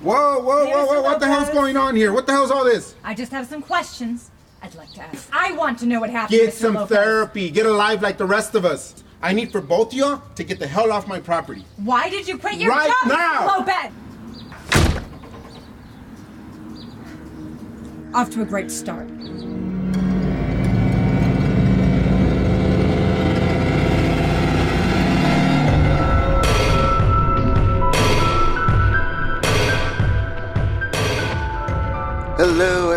Whoa, whoa, whoa, whoa! What the hell's going on here? What the hell's all this? I just have some questions I'd like to ask. I want to know what happened. Get Mr. some Lopez. therapy. Get alive like the rest of us. I need for both of y'all to get the hell off my property. Why did you quit your job? Right job, now. Lopez? Off to a great start.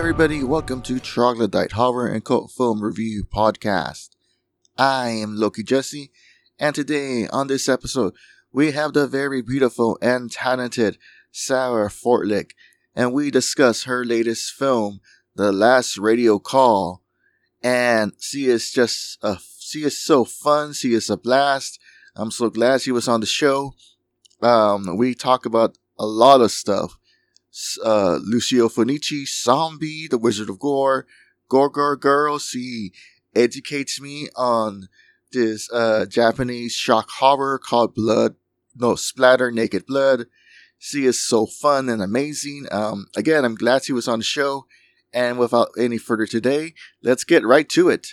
Everybody. Welcome to Troglodyte Horror and Cult Film Review Podcast. I am Loki Jesse, and today on this episode, we have the very beautiful and talented Sarah Froelich, and we discuss her latest film, The Last Radio Call. And she is just a she is so fun. She is a blast. I'm so glad she was on the show. Um, we talk about a lot of stuff uh, Lucio Fulci, Zombie, The Wizard of Gore, Gorgor Girl. She educates me on this uh, Japanese shock horror called Blood, no, Splatter Naked Blood. She is so fun and amazing. Um, again, I'm glad she was on the show. And without any further today, let's get right to it.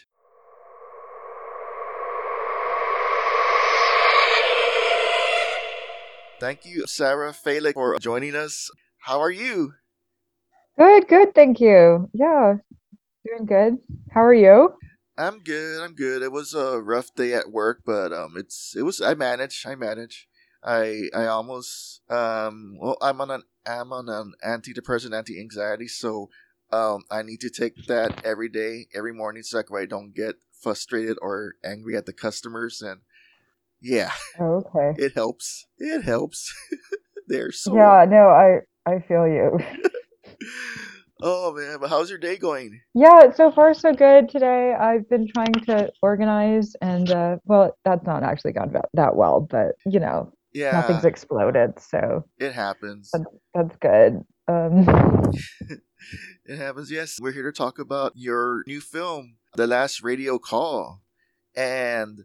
Thank you, Sarah Froelich, for joining us. How are you? Good, good, thank you. Yeah, doing good. How are you? I'm good. I'm good. It was a rough day at work, but um, it's it was. I managed. I managed. I I almost um. Well, I'm on an I'm on an antidepressant, anti anxiety, so um, I need to take that every day, every morning, so that I don't get frustrated or angry at the customers. And yeah, Oh, okay. it helps. It helps. They're so. Yeah, no, I I feel you. Oh man, but how's your day going? Yeah, so far so good today. I've been trying to organize and uh well, that's not actually gone that, well, but you know, Yeah, nothing's exploded, so it happens. that's that's good. Um It happens, yes. We're here to talk about your new film, The Last Radio Call. And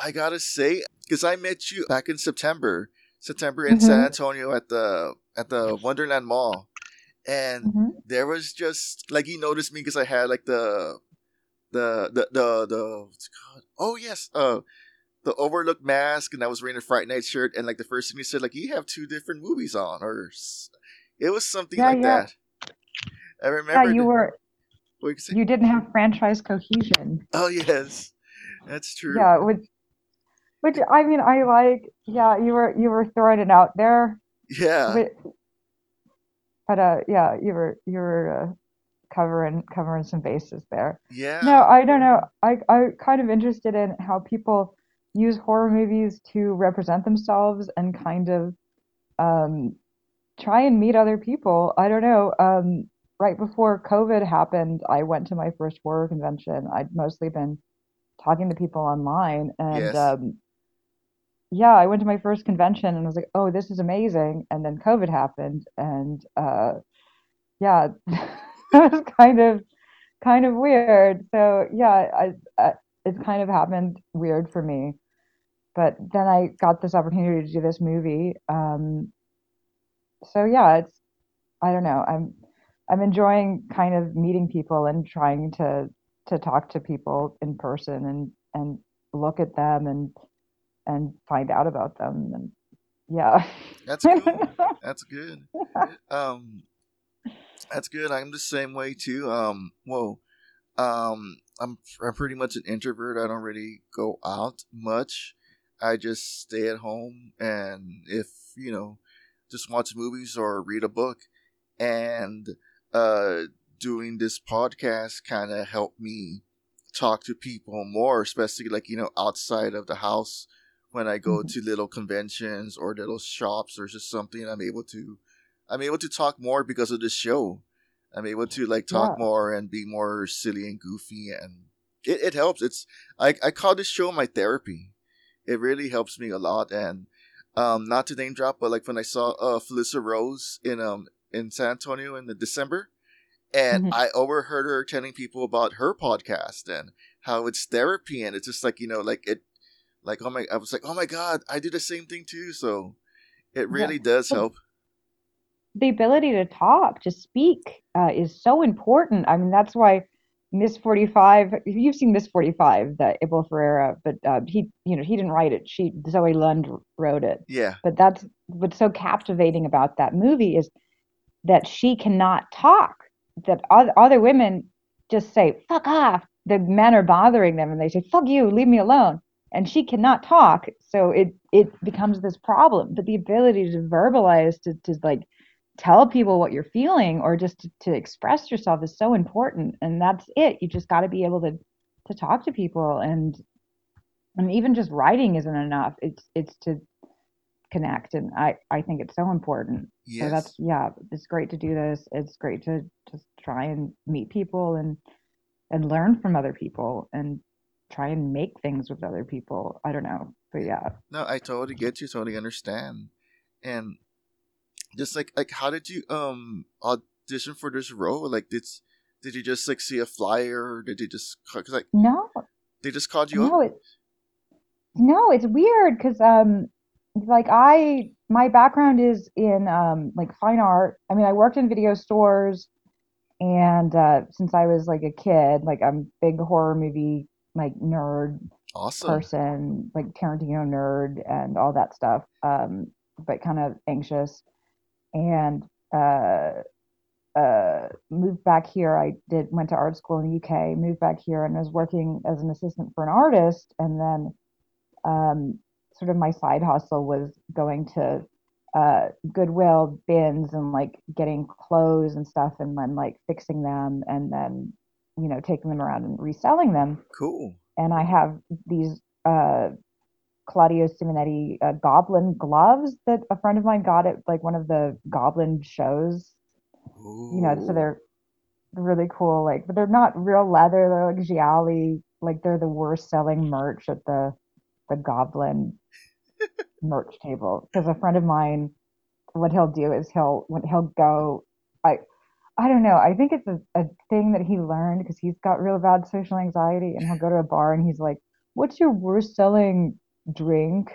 I gotta say, because I met you back in September, September in San Mhm. Antonio at the at the Wonderland Mall. And mhm. there was just like he noticed me because I had like the the the the the what's it called? Oh yes, uh the overlook mask and I was wearing a Fright Night shirt and like the first thing he said, like you have two different movies on or it was something Yeah, like yeah. that. I remember. Yeah, you were what you you didn't have franchise cohesion. Oh yes, that's true. Yeah, which which I mean I like yeah, you were you were throwing it out there. Yeah. But, but uh, yeah, you were you were uh, covering covering some bases there. yeah. No, I don't know. I I'm kind of interested in how people use horror movies to represent themselves and kind of um, try and meet other people. I don't know. Um, right before COVID happened, I went to my first horror convention. I'd mostly been talking to people online, and Yes. um, yeah, I went to my first convention and I was like, "Oh, this is amazing." And then COVID happened, and uh, yeah, that was kind of kind of weird. So yeah, I, I it's kind of happened weird for me. But then I got this opportunity to do this movie. Um, so yeah, it's I don't know. I'm I'm enjoying kind of meeting people and trying to to talk to people in person and and look at them and and find out about them and yeah. That's cool. That's good. Um, that's good. I'm the same way too. Um, whoa. Um, I'm I'm pretty much an introvert. I don't really go out much. I just stay at home and if you know, just watch movies or read a book. And uh, doing this podcast kind of helped me talk to people more, especially like you know outside of the house when I go Mhm. to little conventions or little shops or just something. I'm able to, I'm able to talk more because of this show. I'm able to like talk Yeah. more and be more silly and goofy, and it, it helps. It's I I call this show my therapy. It really helps me a lot, and um, not to name drop, but like when I saw uh Felissa Rose in um in San Antonio in the December, and Mhm. I overheard her telling people about her podcast and how it's therapy, and it's just like you know like it like oh my I was like oh my god I do the same thing too, so it Yeah. really does help. the ability to talk, to speak, uh, is so important. I mean, that's why Miss Forty Five. You've seen Miss Forty Five, the Abel Ferrara, but uh, he, you know, he didn't write it. She Zoe Lund wrote it. Yeah. But that's what's so captivating about that movie is that she cannot talk. That other women just say "fuck off." The men are bothering them, and they say "fuck you, leave me alone." And she cannot talk, so it it becomes this problem. But the ability to verbalize, to to like tell people what you're feeling, or just to, to express yourself is so important. And that's it. You just got to be able to to talk to people, and and even just writing isn't enough. It's it's to connect and i i think it's so important Yes. so that's yeah it's great to do this it's great to just try and meet people and and learn from other people and try and make things with other people i don't know but yeah No, I totally get you. Totally understand. And just like like, how did you um audition for this role? Like, did did you just like see a flyer? Or did you just cause like no they just called you no up? it no it's weird because um like i my background is in um like fine art i mean i worked in video stores and uh since i was like a kid like i'm a big horror movie like nerd Awesome. person, like Tarantino nerd and all that stuff, um, but kind of anxious. And uh, uh, moved back here. I did went to art school in the UK, moved back here, and was working as an assistant for an artist. And then, um, sort of my side hustle was going to uh, Goodwill bins and like getting clothes and stuff, and then like fixing them, and then you know taking them around and reselling them Cool. and I have these uh, Claudio Simonetti uh, goblin gloves that a friend of mine got at like one of the goblin shows. You know, so they're really cool. Like, but they're not real leather. They're like gialli. Like they're the worst selling merch at the the goblin merch table. Because a friend of mine, what he'll do is he'll when he'll go, I I don't know. I think it's a, a thing that he learned because he's got real bad social anxiety, and he'll go to a bar and he's like, "What's your worst selling drink?"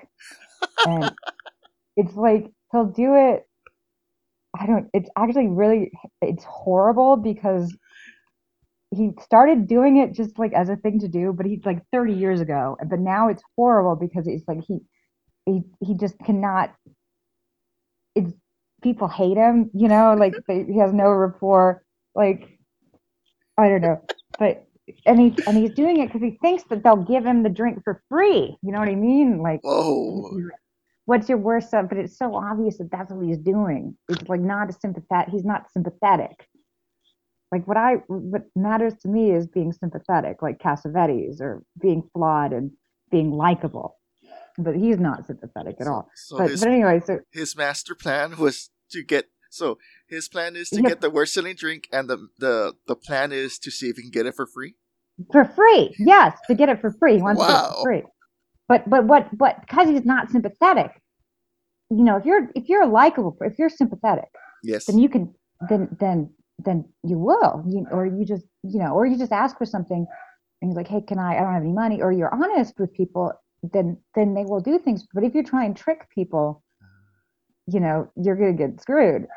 And it's like he'll do it. I don't. It's actually really. It's horrible because he started doing it just like as a thing to do, but he's like 30 years ago. But now it's horrible because it's like he he he just cannot. It's people hate him, you know, like they, he has no rapport. Like I don't know, but and he and he's doing it because he thinks that they'll give him the drink for free. You know what I mean? Like Whoa. what's your worst stuff? But it's so obvious that that's what he's doing. It's like not a sympathetic. He's not sympathetic. Like what I what matters to me is being sympathetic, like Cassavetes, or being flawed and being likable. But he's not sympathetic at So, all. so But his but anyway, so his master plan was to get so his plan is to Yep. get the worst selling drink and the the the plan is to see if he can get it for free. for free, yes, to get it for free. He wants to get it Wow. for free. But but what but because he's not sympathetic, you know, if you're if you're likable, if you're sympathetic, Yes. then you can then then then you will you, or you just you know or you just ask for something and you're like hey can i i don't have any money or you're honest with people then then they will do things. But if you try and trick people you know you're going to get screwed.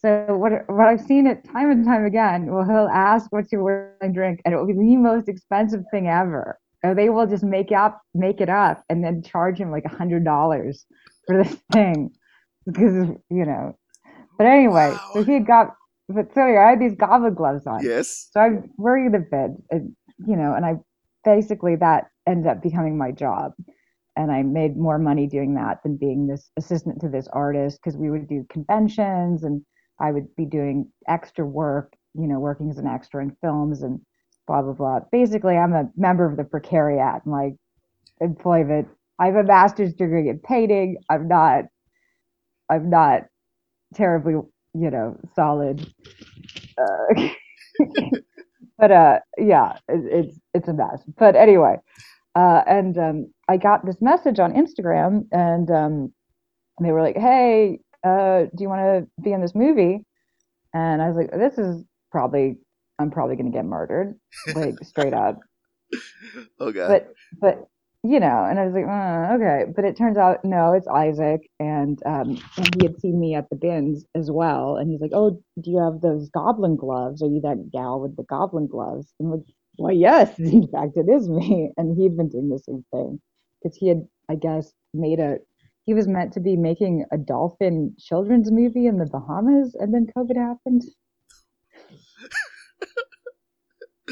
So what what i've seen it time and time again well he'll ask what's your worst drink? And it will be the most expensive thing ever. Or they will just make up make it up and then charge him like a hundred dollars for this thing. Because you know. But anyway so he had got but so I had these goblin gloves on. yes. So I'm wearing the bed, and, you know, and I basically that ended up becoming my job. And I made more money doing that than being this assistant to this artist because we would do conventions and I would be doing extra work, you know, working as an extra in films and blah, blah, blah. Basically, I'm a member of the precariat, like employment. I have a master's degree in painting. I'm not, I'm not terribly, you know, solid. Uh, but uh, yeah, it, it's it's a mess. But anyway, uh, and um, I got this message on Instagram, and um, they were like, "Hey, uh, do you want to be in this movie?" And I was like, "This is probably I'm probably gonna get murdered, like straight up." Oh god. But but you know, and I was like, uh, okay. But it turns out, no, it's Isaac. And, um, and he had seen me at the bins as well. And he's like, oh, do you have those goblin gloves? Are you that gal with the goblin gloves? And I'm like, well, yes, in fact, it is me. And he'd been doing the same thing because he had, I guess, made a, he was meant to be making a dolphin children's movie in the Bahamas. And then COVID happened.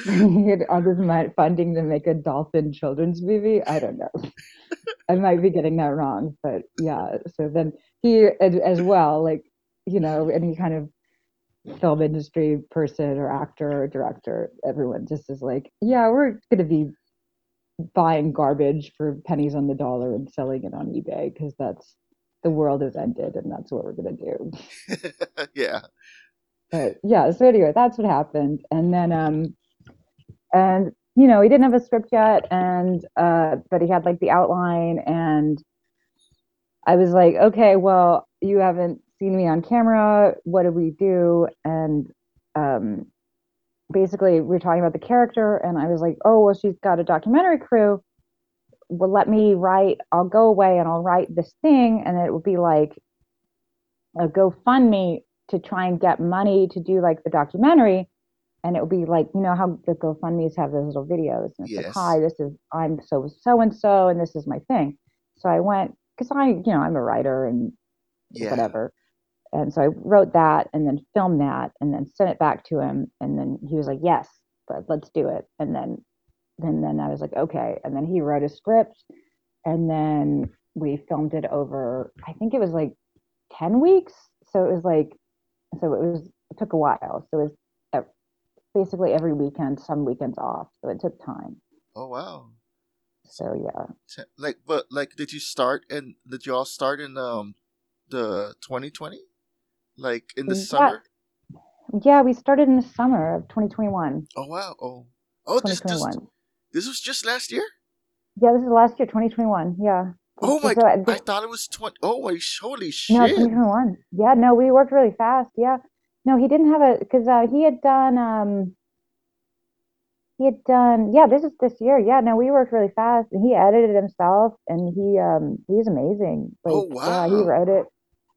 all this mon- funding to make a dolphin children's movie. I don't know. I might be getting that wrong, but yeah. So then he as, as well, like you know, any kind of film industry person or actor or director, everyone just is like, yeah, we're gonna be buying garbage for pennies on the dollar and selling it on eBay because that's the world has ended and that's what we're gonna do. yeah. But yeah, so anyway, that's what happened, and then um and you know he didn't have a script yet and uh but he had like the outline and i was like okay well you haven't seen me on camera. What do we do? And um basically we are talking about the character and i was like oh well she's got a documentary crew. Well let me write i'll go away and i'll write this thing and it will be like a gofundme to try and get money to do like the documentary and it would be like you know how the GoFundmes have those little videos, and it's Yes. like, "Hi, this is I'm so so and so, and this is my thing." So I went because I you know I'm a writer and Yeah. whatever, and so I wrote that and then filmed that and then sent it back to him, and then he was like, "Yes, but let's do it." And then and then I was like, "Okay," and then he wrote a script, and then we filmed it over. I think it was like ten weeks, so it was like so it was it took a while. So it was basically every weekend, some weekends off. So it took time. Oh wow. So yeah. Like, but like, did you start and did you all start in um the 2020? Like in the Yeah. summer? Yeah, we started in the summer of 2021. Oh wow. Oh. Oh, this, this this was just last year. Yeah, this is last year, 2021. Yeah. Oh my! So, uh, I thought it was 20. Oh my! Holy no, 2021. Yeah, no, we worked really fast. Yeah. No, he didn't have a because uh, he had done um he had done yeah this is this year yeah no we worked really fast and he edited it himself and he um he's amazing like Oh, yeah he wrote it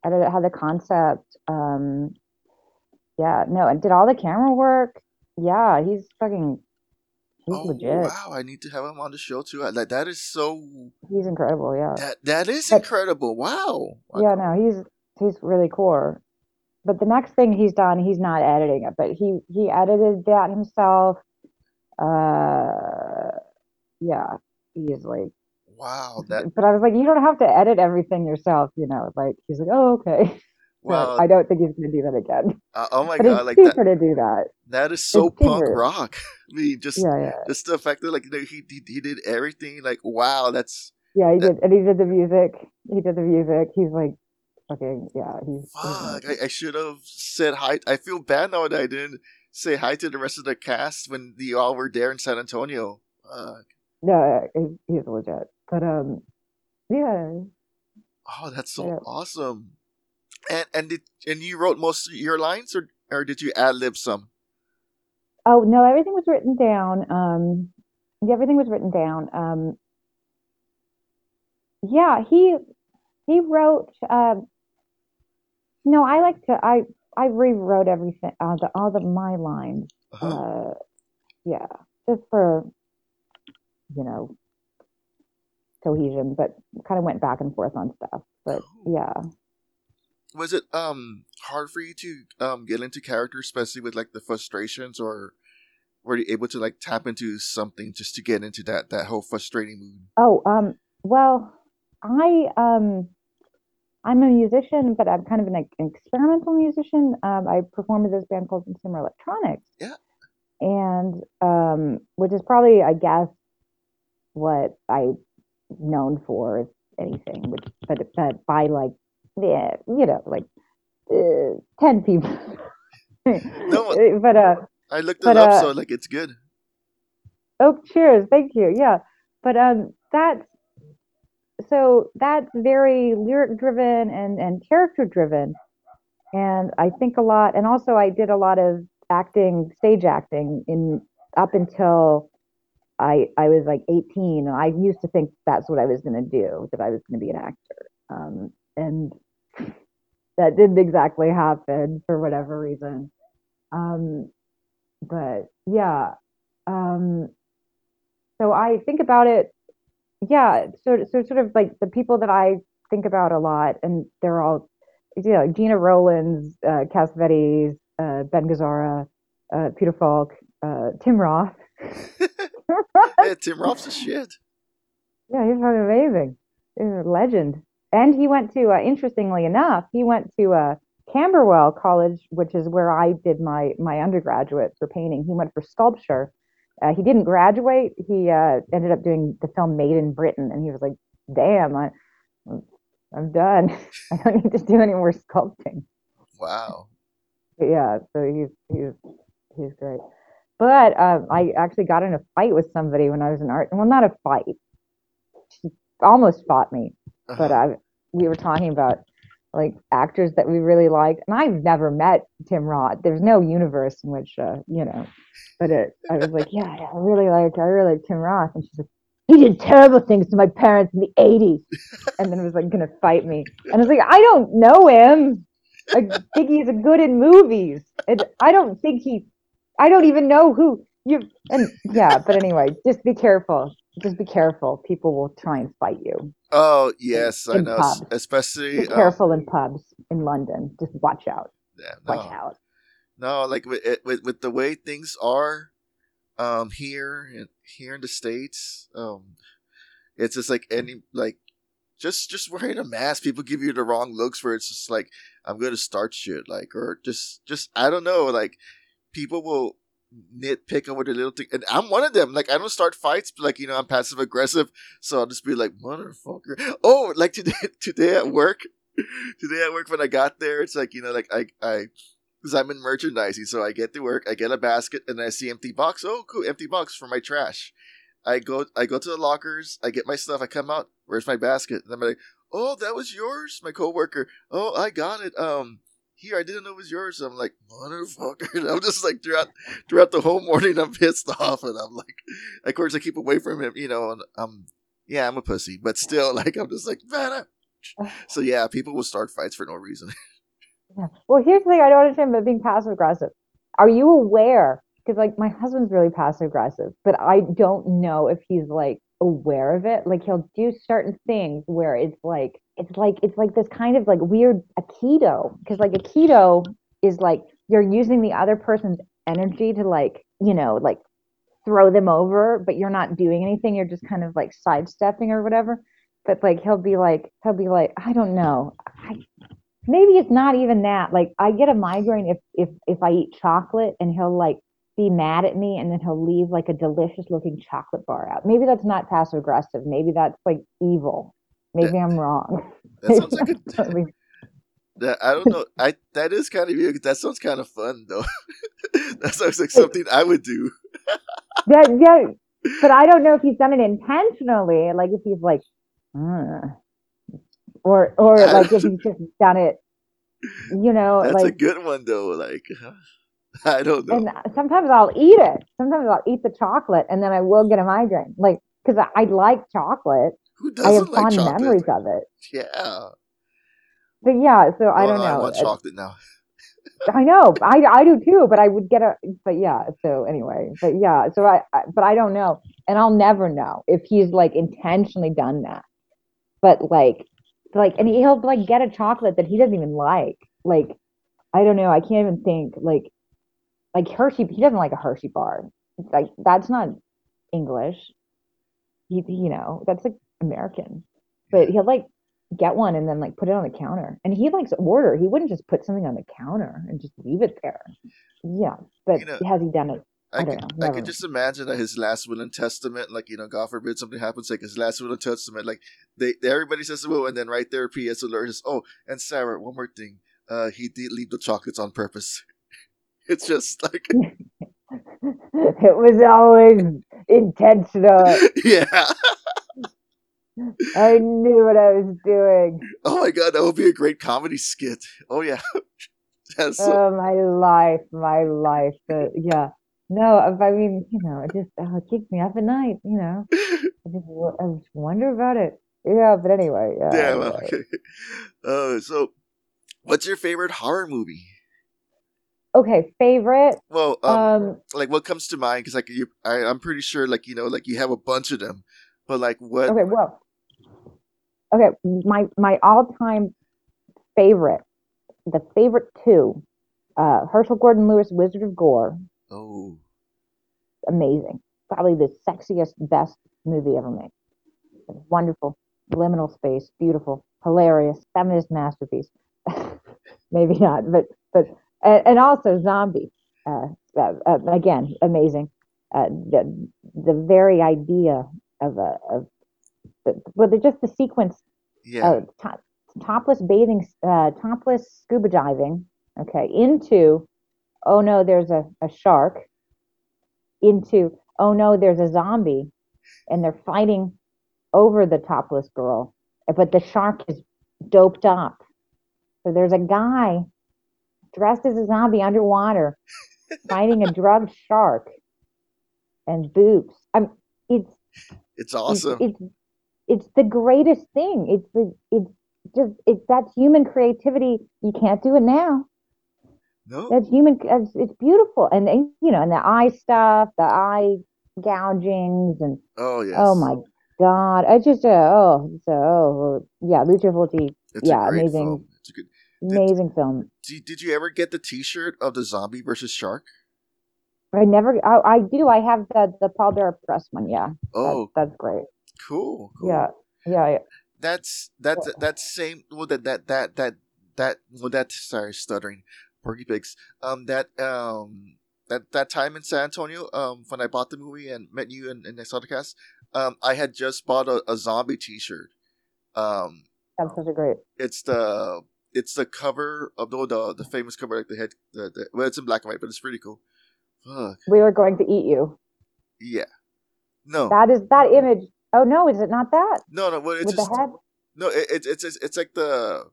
edited had the concept um yeah no and did all the camera work yeah he's fucking he's oh legit wow! I need to have him on the show too. Like that is so. he's incredible yeah That that is But- incredible. Wow. yeah no he's he's really cool but the next thing he's done he's not editing it but he he edited that himself uh yeah he's like Wow. That but i was like you don't have to edit everything yourself you know like he's like oh okay wow. but i don't think he's gonna do that again Uh, oh my but god! it's Like that. cheaper to do that That is so it's punk cheaper. rock. I mean, just yeah yeah just the fact that like you know, he, he he did everything. Like wow, that's yeah he That- did and he did the music he did the music he's like fucking yeah he's, he's fuck. amazing. I, I should have said hi. I feel bad now that I didn't say hi to the rest of the cast when you all were there in San Antonio. Fuck. no he's, he's legit but um yeah Oh, that's so Yeah. awesome. And and did and you wrote most of your lines, or or did you ad lib some? Oh no, everything was written down. Um, yeah, everything was written down. Um, yeah, he he wrote. Um, no, I like to. I I rewrote everything. Uh, the all the my lines. Uh-huh. Uh, yeah, just for you know cohesion, but kind of went back and forth on stuff. But yeah, Was it um hard for you to um get into character, especially with like the frustrations, or were you able to like tap into something just to get into that that whole frustrating mood? Oh, um, well, I um I'm a musician, but I'm kind of an, ex- experimental musician. Um, I perform with this band called Consumer Electronics. Yeah. And um, which is probably, I guess, what I'm known for, if anything. Which, but but by like, yeah, you know, like uh, ten people. No, but uh, I looked it But, up, uh, so like it's good. Oh, cheers. Thank you. Yeah. But um that's so that's very lyric driven and and character driven. And I think a lot and also I did a lot of acting, stage acting in up until I I was like 18, and I used to think that's what I was going to do, that I was going to be an actor, um, and that didn't exactly happen for whatever reason. Um, but yeah, um, so I think about it. Yeah, so so sort of like the people that I think about a lot, and they're all, you know, Gena Rowlands, uh, Cassavetes, uh, Ben Gazzara, uh, Peter Falk, uh, Tim Roth. yeah, Tim Roth's a shit. Yeah, he's fucking amazing. He's a legend. And he went to, uh, interestingly enough, he went to uh, Camberwell College, which is where I did my my undergraduate for painting. He went for sculpture. Uh, he didn't graduate. He uh, ended up doing the film Made in Britain, and he was like, "Damn, I, I'm done. I don't need to do any more sculpting." Wow. But yeah, so he's he's he's great. But um, I actually got in a fight with somebody when I was in art. Well, not a fight. She almost fought me, but Uh-huh. I we were talking about like actors that we really like, and I've never met Tim Roth. There's no universe in which uh, you know. But it, I was like, yeah, I really like I really like Tim Roth, and she's like, he did terrible things to my parents in the '80s, and then was like gonna fight me, and I was like, I don't know him. I think he's good in movies, and I don't think he. I don't even know who you. And yeah, but anyway, just be careful. Just be careful. People will try and fight you. Oh yes, I In know. pubs. Especially Be um, careful in pubs in London. Just watch out. yeah, Watch no. out. No, like with, with with the way things are, um, here in here in the states, um, it's just like any like, just just wearing a mask, people give you the wrong looks where it's just like I'm gonna start shit, like or just just I don't know, like people will nitpick over the little thing, and I'm one of them. Like I don't start fights, but like you know I'm passive aggressive, so I'll just be like motherfucker. Oh, like today today at work, today at work when I got there, it's like you know like I I because I'm in merchandising. So I get to work, I get a basket, and I see empty box. Oh, cool, empty box for my trash. I go, I go to the lockers, I get my stuff, I come out. Where's my basket? And I'm like, oh, that was yours, my coworker. Oh, I got it. Um, here, I didn't know it was yours. I'm like, motherfucker. And I'm just like throughout throughout the whole morning, I'm pissed off, and I'm like, of course, I keep away from him, you know. And I'm, yeah, I'm a pussy, but still, like, I'm just like, man. I-" So yeah, people will start fights for no reason. Yeah. Well, here's the thing I don't understand about being passive aggressive. Are you aware? Because like my husband's really passive aggressive, but I don't know if he's like aware of it. Like he'll do certain things where it's like it's like it's like this kind of like weird aikido. Because like aikido is like you're using the other person's energy to like you know like throw them over, but you're not doing anything. You're just kind of like sidestepping or whatever. But like he'll be like he'll be like I don't know. I maybe it's not even that. Like I get a migraine if if if I eat chocolate and he'll like be mad at me and then he'll leave like a delicious looking chocolate bar out. Maybe that's not passive aggressive. Maybe that's like evil. Maybe I'm wrong. That sounds like a Totally. That I don't know. I that is kind of weird. That sounds kind of fun though. that sounds like something I would do. That, yeah, but I don't know if he's done it intentionally. Like if he's like, "Uh," or or like if he's just done it, you know, That's a good one though. Like I don't know. And sometimes I'll eat it. Sometimes I'll eat the chocolate, and then I will get a migraine. Like because I, I like chocolate. Who I have doesn't like fond chocolate? memories of it. Yeah. But yeah, so I Oh, don't know. I want chocolate now. I know. I I do too, but I would get a but yeah, so anyway. But yeah, so I, I but I don't know. And I'll never know if he's like intentionally done that. But like like and he'll like get a chocolate that he doesn't even like. Like I don't know, I can't even think like like Hershey he doesn't like a Hershey bar. Like that's not English. He you know, that's like American. But he'll like get one and then like put it on the counter. And he likes order. He wouldn't just put something on the counter and just leave it there. Yeah, but You know, has he done it? I, I don't could, know, I could just imagine that his last will and testament, like you know, God forbid something happens, like his last will and testament, like they, everybody says the will, and then right there, P.S. alert is, oh, and Sarah, one more thing, uh, he did leave the chocolates on purpose. It's just like, it was always intentional. yeah. I knew what I was doing. Oh my god, that would be a great comedy skit. Oh yeah. That's so, Oh, my life, my life. But yeah, No, I mean, you know, it just oh, it keeps me up at night. You know, I just I just wonder about it. Yeah, but anyway, yeah. Damn. anyway. Okay. Uh, so, what's your favorite horror movie? Okay, favorite. Well, um, Um, like what comes to mind? Because like you, I, I'm pretty sure like you know like you have a bunch of them, but like what? okay, well, okay, my my all time favorite, the favorite two, uh, Herschell Gordon Lewis, Wizard of Gore, Oh, amazing, probably the sexiest, best movie ever made. Wonderful, liminal space, beautiful, hilarious, feminist masterpiece. Maybe not, but but and, and also zombie. Uh, uh, uh, again, amazing. Uh, the the very idea of a of the, well, just the sequence yeah. top, topless bathing, uh, topless scuba diving, okay, into, oh no, there's a, a shark, into, oh no, there's a zombie, and they're fighting over the topless girl, but the shark is doped up. So there's a guy dressed as a zombie underwater fighting a drugged shark and boobs. I'm, it's it's it's, awesome. it's it's the greatest thing. It's the it's just it's that's human creativity. You can't do it now. no. That's human. It's, it's beautiful, and, and you know, and the eye stuff, the eye gougings, and Oh yes. oh my god, I just uh, oh so oh yeah, Lucio Fulci, It's yeah, amazing, film. It's a good. Amazing film. Did, did you ever get the T-shirt of the zombie versus shark? I never, I, I do. I have the the Pallbearer Press one. Yeah, Oh, that's, that's great. cool. cool. Yeah, yeah, yeah. That's that's that same. Well, that that that that that. Well, that sorry, stuttering. Porky pigs. Um, that um. That, that time in San Antonio, um, when I bought the movie and met you and, and I saw the cast, um, I had just bought a, a zombie T-shirt. Um, That's such a great. it's the it's the cover of the the, the famous cover like the head the, the well it's in black and white but it's pretty cool. Fuck We were going to eat you. yeah, no That is that image. Oh no, is it not that no no well it's with just the head? no it, it's it's it's it's like the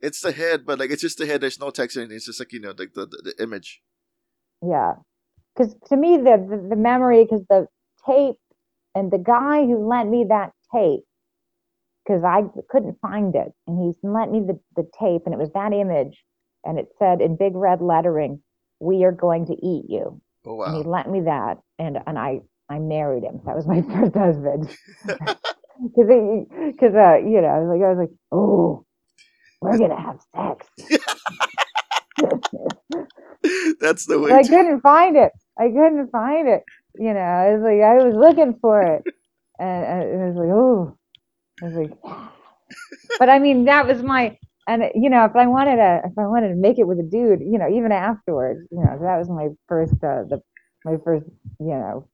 it's the head but like it's just the head. There's no text or anything. It's just like you know like the the, the image. Yeah, because to me the the, the memory, because the tape and the guy who lent me that tape, because I couldn't find it, and he lent me the the tape, and it was that image, and it said in big red lettering, "We are going to eat you," Oh wow. and he lent me that, and and I I married him. That was my first husband. Because because uh you know I was like I was like oh we're gonna have sex. That's the way. I to- couldn't find it. I couldn't find it. You know, I was like, I was looking for it, and, and I was like, oh, I was like, but I mean, that was my, and you know, if I wanted to, if I wanted to make it with a dude, you know, even afterwards, you know, that was my first, uh, the, my first, you know,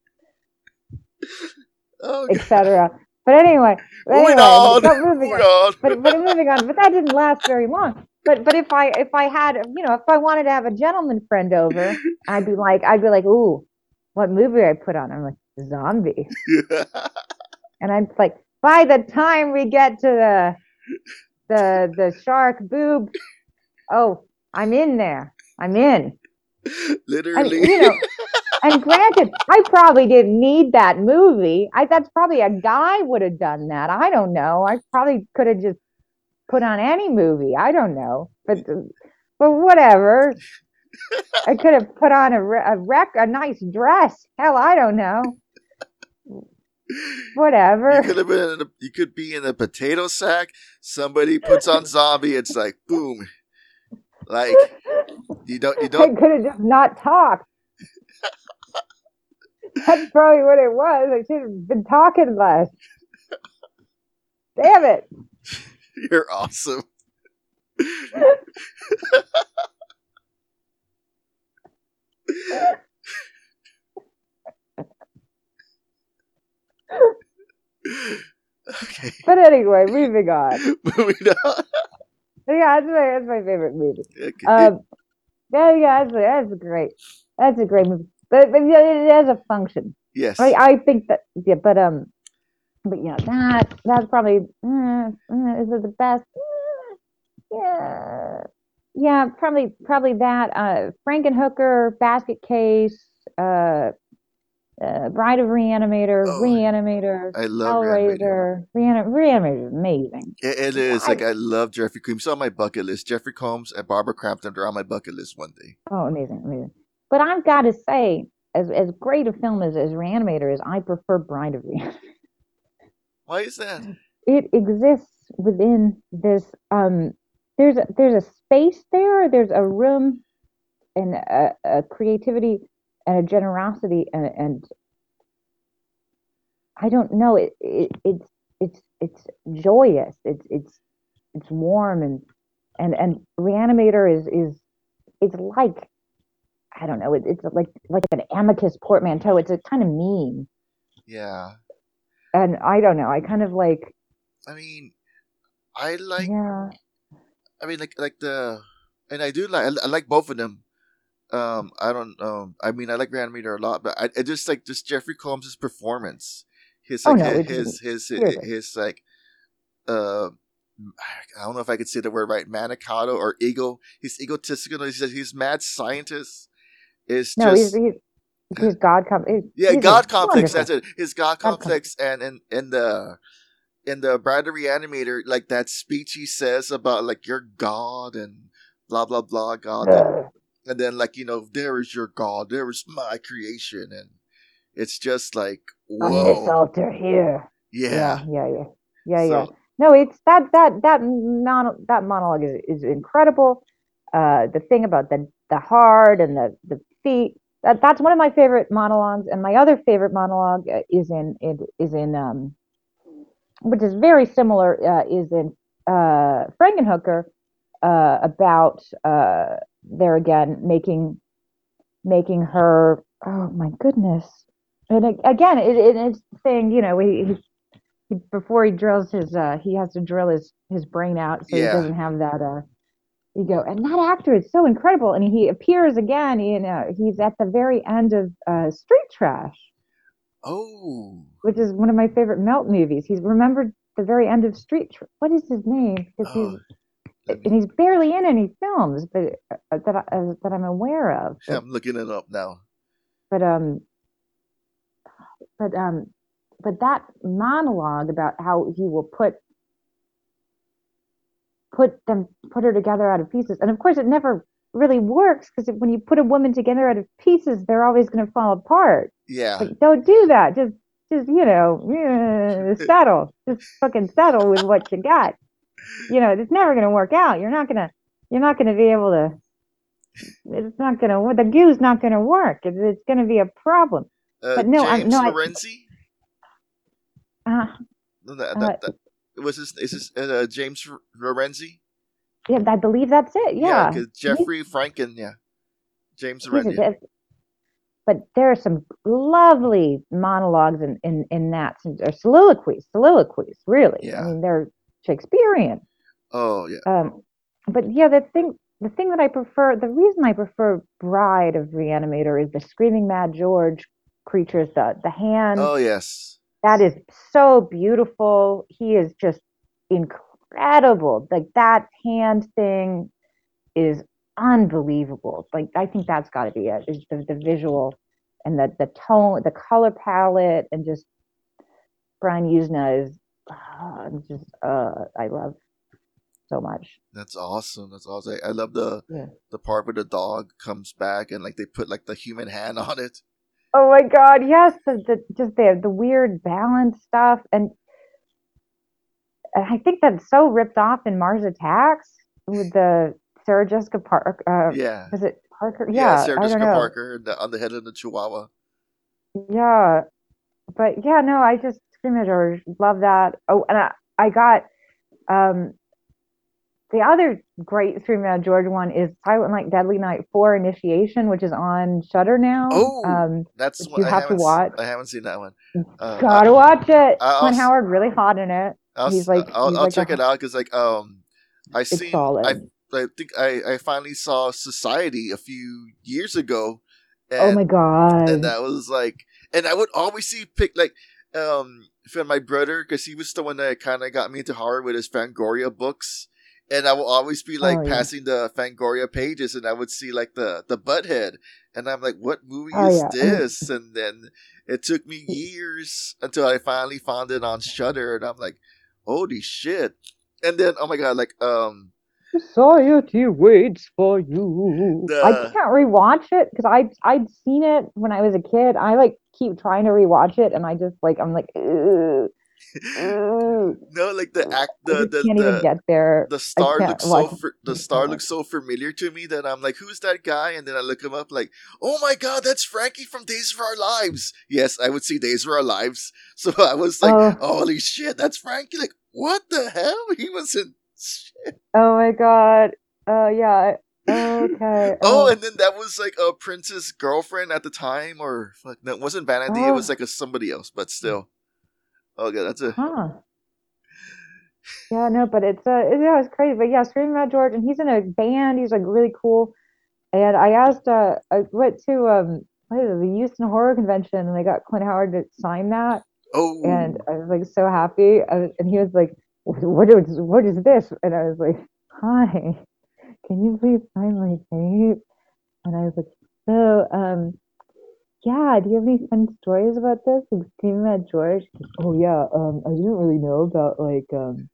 oh, etc. But anyway, but anyway, on. but Moving on. on. But but moving on. But that didn't last very long. But but if I if I had you know if I wanted to have a gentleman friend over, I'd be like I'd be like, ooh, what movie I put on? I'm like zombie, and I'm like, by the time we get to the the the shark boob, oh, I'm in there. I'm in. And, Literally. you know, and granted, I probably didn't need that movie. I that's probably a guy would have done that. I don't know. I probably could have just put on any movie. I don't know, but but whatever. I could have put on a a rec a nice dress. Hell, I don't know. Whatever. You could have been. A, you could be in a potato sack. Somebody puts on zombie. It's like boom. Like you don't. You don't. I could have just not talked. That's probably what it was. I should have been talking less. Damn it. You're awesome. okay. But anyway, moving on. Moving on. Yeah, that's my that's my favorite movie. Okay. Um, yeah, yeah, that's, that's a great, that's a great movie. But but yeah, it has a function. yes. I I think that yeah, but um, but yeah, that that's probably uh, uh, is it the best? Uh, yeah, yeah, probably probably that. Uh, Frankenhooker, Basket Case, uh, uh, Bride of Reanimator, Oh, Reanimator, I love Reanimator. Hellraiser. Reanim- Reanimator is amazing. It, it is I- like I love Jeffrey Combs. On my bucket list. Jeffrey Combs and Barbara Crampton are on my bucket list one day. Oh, amazing, amazing. But I've got to say, as as great a film as, as Reanimator is, I prefer Bride of Reanimator. Why is that? It exists within this. Um, there's a, there's a space there. There's a room, and a, a creativity and a generosity, and, and I don't know. It, it it's it's it's joyous. It's it's it's warm and and and Reanimator is is it's like I don't know. It, it's like like an amicus portmanteau. It's a kind of mean, Yeah. and I don't know. I kind of like I mean, I like. yeah. I mean, like like the, and I do like. I, I like both of them. Um, I don't. Um, I mean, I like Reanimator a lot, but I, I just like just Jeffrey Combs' performance. His Oh, like no, his, his his his, his like, uh. I don't know if I could say the word right, manicato or ego. He's egotistical. He's he's mad scientist. Is No, just he's he's, he's God com- he's- Yeah, he's God complex. wonderful- That's it. His God God complex, and and in the in the Bride of Reanimator, like that speech he says about like your God and blah blah blah God, and. And then like you know there is your God, there is my creation, and it's just like on this altar here. yeah. yeah, yeah, yeah, yeah. yeah. No, it's that that that mon- that monologue is is incredible. Uh, the thing about the the heart and the the feet that that's one of my favorite monologues. And my other favorite monologue uh, is in it is in um, which is very similar. Uh, is in uh, Frankenhooker uh, about uh, there again making making her. Oh my goodness! And again, it, it, it's saying you know he, he before he drills his uh he has to drill his his brain out so Yeah. he doesn't have that uh ego and that actor is so incredible and he appears again in uh, he's at the very end of uh street trash oh, which is one of my favorite melt movies he's remembered the very end of street Tra- what is his name because oh, he's and he's barely in any films but uh, that I, uh, that I'm aware of. But, I'm looking it up now. but um but um but that monologue about how he will put put them put her together out of pieces and of course it never really works because when you put a woman together out of pieces they're always going to fall apart. Yeah, like, don't do that. Just just you know eh, settle. Just fucking settle with what you got you know it's never going to work out. You're not going to you're not going to be able to it's not going to the goo's not going to work. It's, it's going to be a problem. Uh, but no, I'm- James no, I- uh, No, that, uh, that, that, was this is this uh, James Lorenzi? yeah i believe that's it yeah, 'cause Jeffrey Franken, yeah, James He's Lorenzi. but there are some lovely monologues in in, in that or soliloquies soliloquies really. Yeah. i mean they're shakespearean. Oh yeah. um but yeah the thing the thing that i prefer the reason i prefer bride of reanimator is the screaming mad george creatures the the hand. Oh yes. that is so beautiful. He is just incredible. Like that hand thing is unbelievable. Like i think that's got to be it is the, the visual and the the tone the color palette and just Brian Yuzna is uh, just uh i love so much That's awesome. That's awesome. I, I love the Yeah. the part where the dog comes back and like they put like the human hand on it. Oh my God, yes, the, the just the the weird balance stuff, and, and I think that's so ripped off in Mars Attacks with the Sarah Jessica Parker. Uh, yeah. Was it Parker? Yeah, Yeah, Sarah Jessica. Parker the, on the head of the Chihuahua. Yeah, but yeah, no, I just George, love that. Oh, and I, I got um the other great Screaming Mad George one is Silent Night, Deadly Night Four Initiation, which is on Shudder now. Oh, um, That's what you have to watch. I haven't seen that one. Uh, gotta watch it. I, Clint Howard really hot in it. I'll, he's like- I'll, he's I'll like check a- it out because like um I solid. I I think I I finally saw Society a few years ago. And, oh my god. and that was like and I would always see pick like um for my brother because he was the one that kind of got me into horror with his Fangoria books and I will always be like Oh, yeah. passing the Fangoria pages, and I would see like the the Butthead, and I'm like, "What movie Oh, is yeah. this?" And then it took me years until I finally found it on Shudder, and I'm like, "Holy shit!" And then, oh my god, like um, Society waits for you. The- I can't rewatch it because I I'd seen it when I was a kid. I like keep trying to rewatch it, and I just like I'm like, no, like the act, the the can't even get there. the star looks so fa- the star looks so familiar to me that I'm like, who's that guy? And then I look him up, like, oh my god, that's Frankie from Days of Our Lives. Yes, I would see Days of Our Lives, so I was like, Oh. holy shit, that's Frankie. Like, what the hell? He was in. Oh my god. Oh yeah. Okay. Oh, and then that was like a Prince's girlfriend at the time, or fuck, no, it wasn't Vanity. It was Oh. like a somebody else, but still. Oh god, that's a Huh. Yeah, no, but it's uh, it, yeah, it's crazy. But yeah, Screaming Mad George, and he's in a band. He's like really cool. And I asked, uh, I went to um, what is it, the Houston Horror Convention, and I got Clint Howard to sign that, oh. and I was like so happy. Was, and he was like, "What is what is this?" And I was like, "Hi, can you please sign my tape?" And I was like, "So, um, yeah, do you have any fun stories about this?" Like Screaming Mad George. Oh yeah, um, I didn't really know about like um,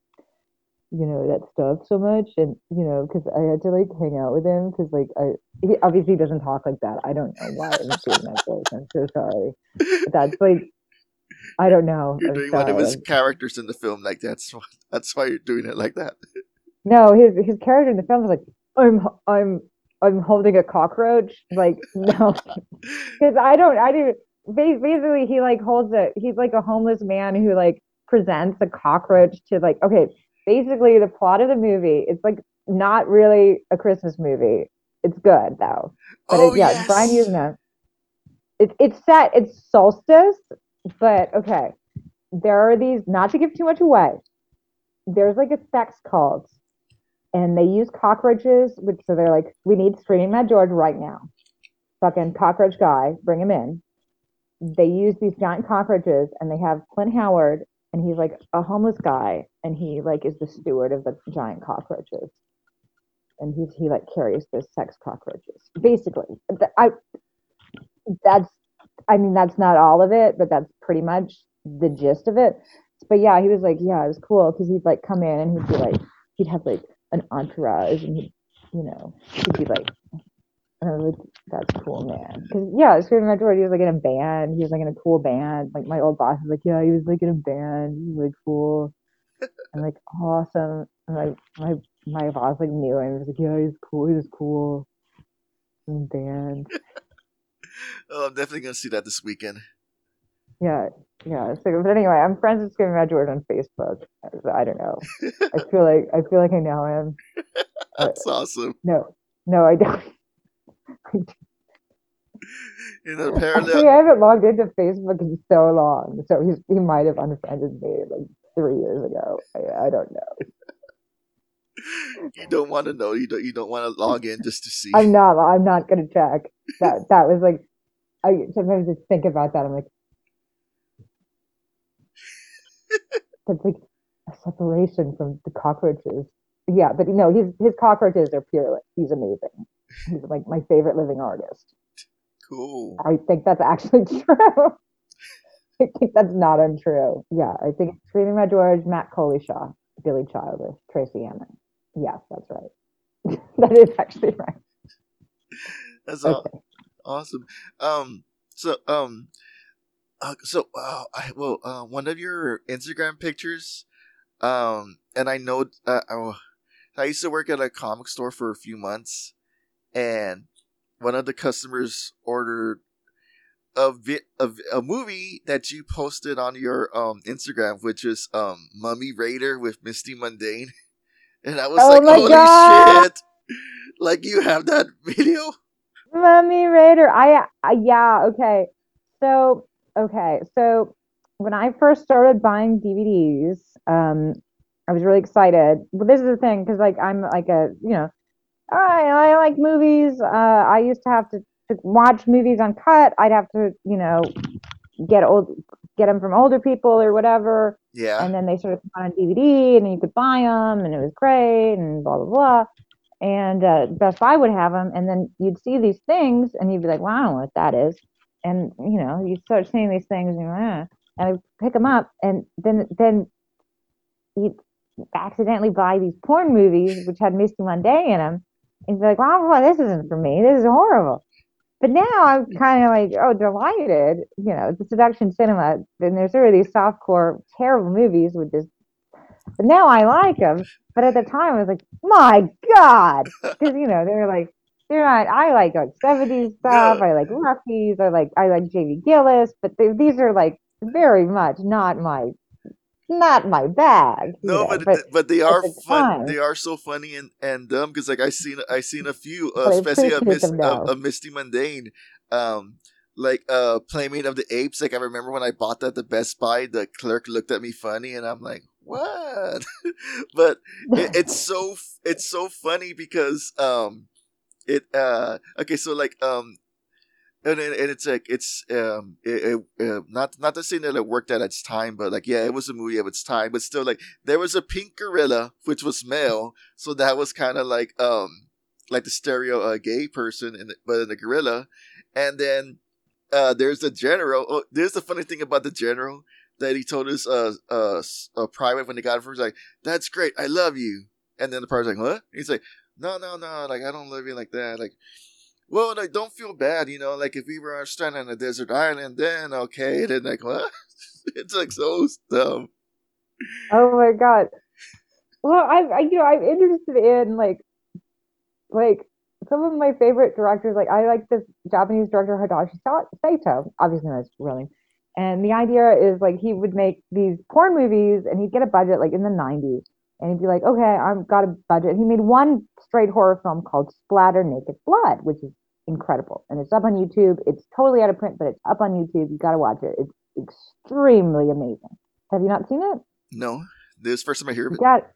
you know, that stuff so much, and you know, because I had to like hang out with him because like I he obviously doesn't talk like that. I don't know why I'm Screaming Mad George. I'm so sorry. But that's like, I don't know. You're I'm doing one of his characters in the film like that's why, that's why you're doing it like that. No, his his character in the film is like, I'm I'm I'm holding a cockroach. Like no, because I don't I do. Basically, he like holds a he's like a homeless man who like presents a cockroach to like okay. Basically, the plot of the movie it's like not really a Christmas movie. It's good though. But oh it, yeah, yes. Brian Yuzna. It's it's set. It's solstice, but okay. There are these. Not to give too much away. There's like a sex cult, and they use cockroaches. Which so they're like, we need Screaming Mad George right now. Fucking cockroach guy, bring him in. They use these giant cockroaches, and they have Clint Howard, and he's like a homeless guy, and he like is the steward of the giant cockroaches and he he like carries those sex cockroaches. Basically, I that's I mean that's not all of it, but that's pretty much the gist of it. But yeah, he was like, yeah, it was cool because he'd like come in and he'd be like, he'd have like an entourage and he'd, you know, he'd be like, and I was like, that's cool, man. Because yeah, Screaming George, he was like in a band. He was like in a cool band. Like my old boss was like, yeah, he was like in a band. He was really cool. and like awesome. And like my my boss like knew him. He was like, yeah, he's cool. He was cool. In a band. Oh, I'm definitely gonna see that this weekend. Yeah, yeah. So, but anyway, I'm friends with Screaming Mad George on Facebook. I don't know. I feel like I feel like I know him. That's awesome. No, no, I don't. In a Actually, I haven't logged into Facebook in so long, so he's he might have unfriended me like three years ago. I, I don't know. you don't want to know. You don't. You don't want to log in just to see. I'm not. I'm not gonna check. That that was like. I sometimes just think about that. I'm like, that's like a separation from the cockroaches. Yeah, but no, his his cockroaches are pure. He's amazing. He's like my favorite living artist. Cool. I think that's actually true. I think that's not untrue. Yeah, I think it's Screaming Mad George, Mat Collishaw, Billy Childish, Tracey Emin. Yes, that's right. that is actually right. That's Okay. Awesome. Um. So um. Uh, so uh, I well uh, one of your Instagram pictures, um, and I know uh, I, I used to work at a comic store for a few months, and one of the customers ordered a vi- a, a movie that you posted on your um Instagram, which is um Mummy Raider with Misty Mundae, and I was Oh like, holy God! shit! Like you have that video? Mummy Raider. I, I yeah, okay. So okay, so when I first started buying DVDs, um, I was really excited. But this is the thing because like I'm like a you know, I I like movies. Uh, I used to have to, to watch movies uncut. I'd have to you know get old get them from older people or whatever. Yeah. and then they started to come out on DVD, and then you could buy them, and it was great, and blah blah blah. And uh, Best Buy would have them, and then you'd see these things, and you'd be like, "Well, I don't know what that is," and you know, you start seeing these things, and you're like, eh. and I pick them up, and then then you accidentally buy these porn movies which had Misty Mundae in them, and you'd be like, "Well, well, this isn't for me. This is horrible." But now I'm kind of like, oh, delighted. You know, the seduction cinema. Then there's sort of these softcore, terrible movies with this. But now I like them. But at the time, I was like, my God, because you know they were like, they're not. I like like 70s stuff. I like Rockies. I like I like Jamie Gillis. But they, these are like very much not my not my bag. No, know, but but but they are the fun. They are so funny and and dumb because like I seen I seen a few, uh, especially a, them a, a Misty Mundae, um, like uh, Playmate of the Apes. Like I remember when I bought that at the Best Buy, the clerk looked at me funny, and I'm like, what? but it, it's so it's so funny because um, it uh okay, so like um. And, and it's like it's um it, it, uh, not not to say that it worked at its time, but like yeah, it was a movie of its time, but still like there was a pink gorilla which was male, so that was kind of like um like the stereo uh, gay person in the, but in the gorilla, and then uh there's the general. Oh, there's the funny thing about the general that he told his uh uh, uh private when they got it from. He's like, "That's great, I love you," and then the private's like, "What?" He's like, "No, no, no, like I don't love you like that, like." Well, like, don't feel bad, you know. Like, if we were stranded on a desert island, then okay. Then, like, what? it's like so dumb. Oh my god. Well, I, I you know I'm interested in like like some of my favorite directors. Like I like this Japanese director Hisayasu Sa- Sato. Obviously, that's real name. And the idea is like he would make these porn movies, and he'd get a budget like in the '90s, and he'd be like, "Okay, I've got a budget." He made one straight horror film called Splatter Naked Blood, which is incredible, and it's up on YouTube. It's totally out of print, but it's up on YouTube. You got to watch it. It's extremely amazing. Have you not seen it? No, this is the first time I hear of You it. got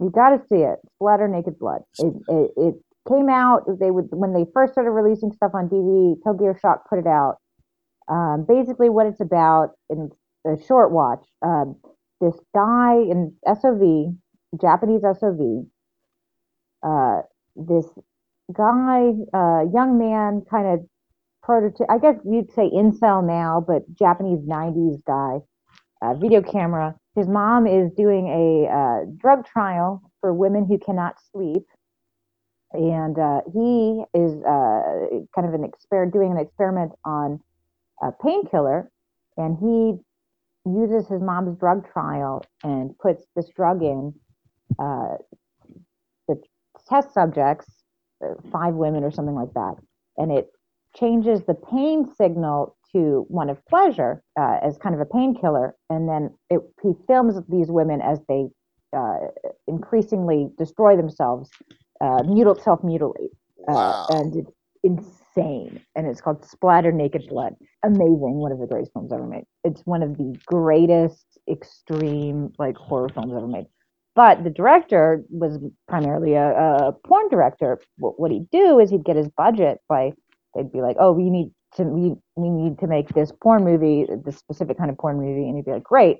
you got to see it. Splatter Naked Blood. It, it it came out. They would when they first started releasing stuff on DVD. Tokyo Shock put it out. Um, basically, what it's about in a short watch. Um, this guy in SOV, Japanese SOV. Uh, this guy, uh, young man, kind of prototype. I guess you'd say incel now, but Japanese '90s guy. Uh, video camera. His mom is doing a uh, drug trial for women who cannot sleep, and uh, he is uh, kind of an exper- doing an experiment on a painkiller, and he uses his mom's drug trial and puts this drug in uh, the test subjects, uh, five women or something like that, and it changes the pain signal to one of pleasure uh, as kind of a painkiller, and then it, he films these women as they uh, increasingly destroy themselves, uh, mutilate, self-mutilate, uh, Wow. and it's insane. And it's called Splatter Naked Blood. Amazing, one of the greatest films ever made. It's one of the greatest extreme like horror films ever made. But the director was primarily a, a porn director. What, what he'd do is he'd get his budget by they'd be like, "Oh, we need to we, we need to make this porn movie, this specific kind of porn movie," and he'd be like, "Great."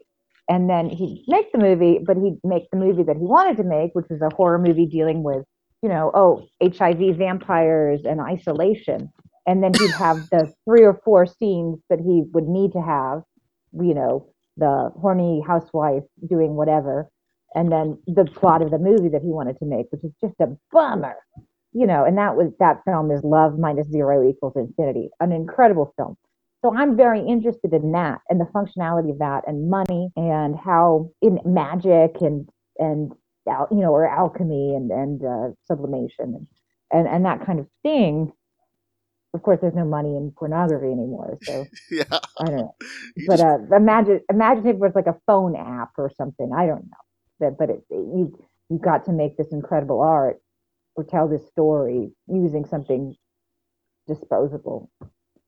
And then he'd make the movie, but he'd make the movie that he wanted to make, which was a horror movie dealing with, you know, oh, HIV, vampires, and isolation. And then he'd have the three or four scenes that he would need to have, you know, the horny housewife doing whatever, and then the plot of the movie that he wanted to make, which is just a bummer you know, and that was that film is Love minus zero equals infinity, an incredible film. So I'm very interested in that and the functionality of that and money and how in magic and and you know or alchemy and and uh, sublimation and, and and that kind of thing. Of course, there's no money in pornography anymore, so yeah. I don't know. You But just- uh, imagine imagine if it was like a phone app or something. I don't know. But but it, you you got to make this incredible art or tell this story using something disposable.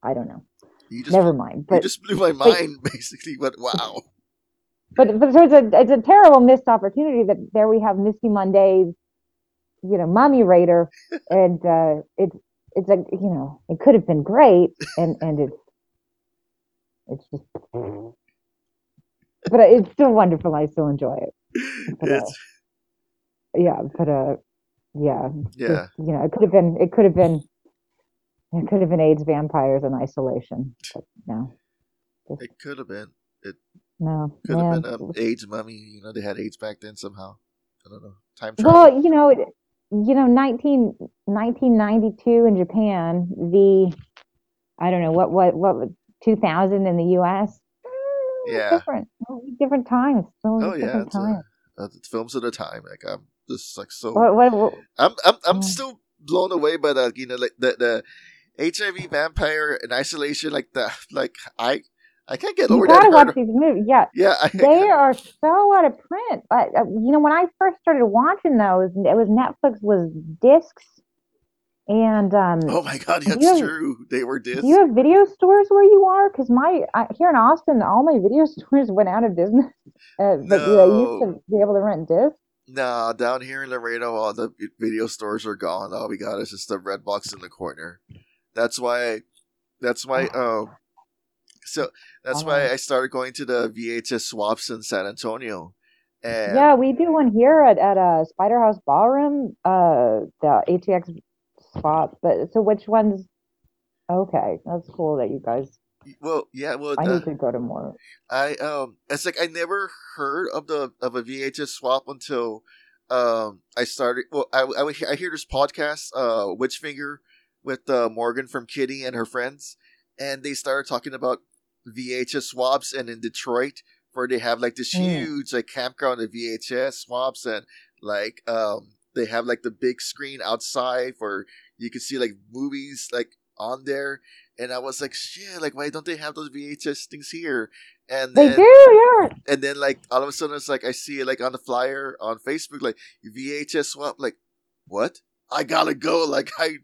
I don't know. you just Never mind. you just blew my mind basically. But wow. But but so it's a it's a terrible missed opportunity that there we have Misty Mundae's, you know, Mummy Raider, and uh, it's it's a you know it could have been great, and and it's it's just but it's still wonderful. I still enjoy it. But, uh, yeah, but uh, yeah, yeah. you know, it could have been, it could have been, it could have been AIDS vampires in isolation. But no, It could have been. No, Could have been um, AIDS mummy. You know, they had AIDS back then somehow. I don't know. Time travel. Well, you know, it- you know, 19, 1992 in Japan, the, I don't know, what, what, what, 2000 in the U.S. Mm, Yeah. Different, different times. Oh yeah, different it's, uh, times. uh, films of the time. Like I'm just like so. What, what, what, I'm I'm I'm Yeah. still blown away by the you know like the the HIV vampire in isolation like the like I I can't get you over gotta watch these movies. Yeah, Yeah, I, they are so out of print. I, I- you know, when I first started watching those, it was Netflix was discs, and um, Oh my god, that's have- true. They were discs. do you have video stores where you are? Because my I, here in Austin, all my video stores went out of business. Uh, but yeah, I used to be able to rent discs. Nah, down here in Laredo, all the video stores are gone. All we got is just the Redbox in the corner. That's why. That's why. Um. So that's why Uh-huh. I started going to the VHS swaps in San Antonio. And Yeah, we do one here at at uh, Spider House Ballroom. Uh, the ATX spot. But so which ones? Okay, that's cool that you guys. well, yeah, well, I uh, need to go to more. I um it's like I never heard of the of a VHS swap until um I started well I I, hear- I hear this podcast uh Witchfinger with uh, Morgan from Kitty and her friends and they started talking about VHS swaps and in Detroit where they have like this Mm. huge like campground of VHS swaps and like um they have like the big screen outside where you can see like movies like on there and I was like shit like why don't they have those VHS things here and They do, yeah. and then like all of a sudden it's like I see it like on the flyer on Facebook like VHS swap like what I gotta go like I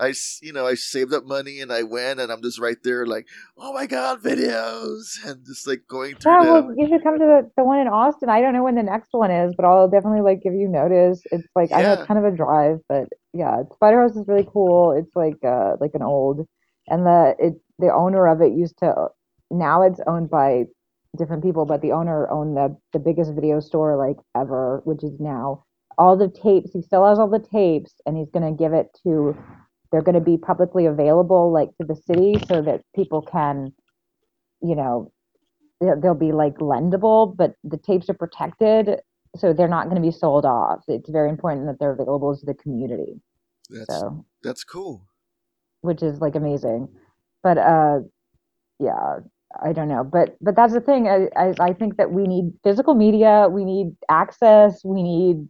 I you know I saved up money and I went and I'm just right there like oh my god videos and just like going through Yeah, them well, you should come to the, the one in Austin. I don't know when the next one is, but I'll definitely like give you notice. It's like I know it's kind of a drive, but yeah, Spider House is really cool. It's like uh like an old, and the it the owner of it used to. Now it's owned by different people, but the owner owned the the biggest video store like ever, which is now all the tapes. He still has all the tapes, and he's gonna give it to. They're gonna be publicly available like to the city so that people can, you know, they'll they'll be like lendable, but the tapes are protected, so they're not going to be sold off. It's very important that they're available to the community. that's So, that's cool which is like amazing. But uh, yeah, I don't know. But but that's the thing. I I, I think that we need physical media. We need access. We need.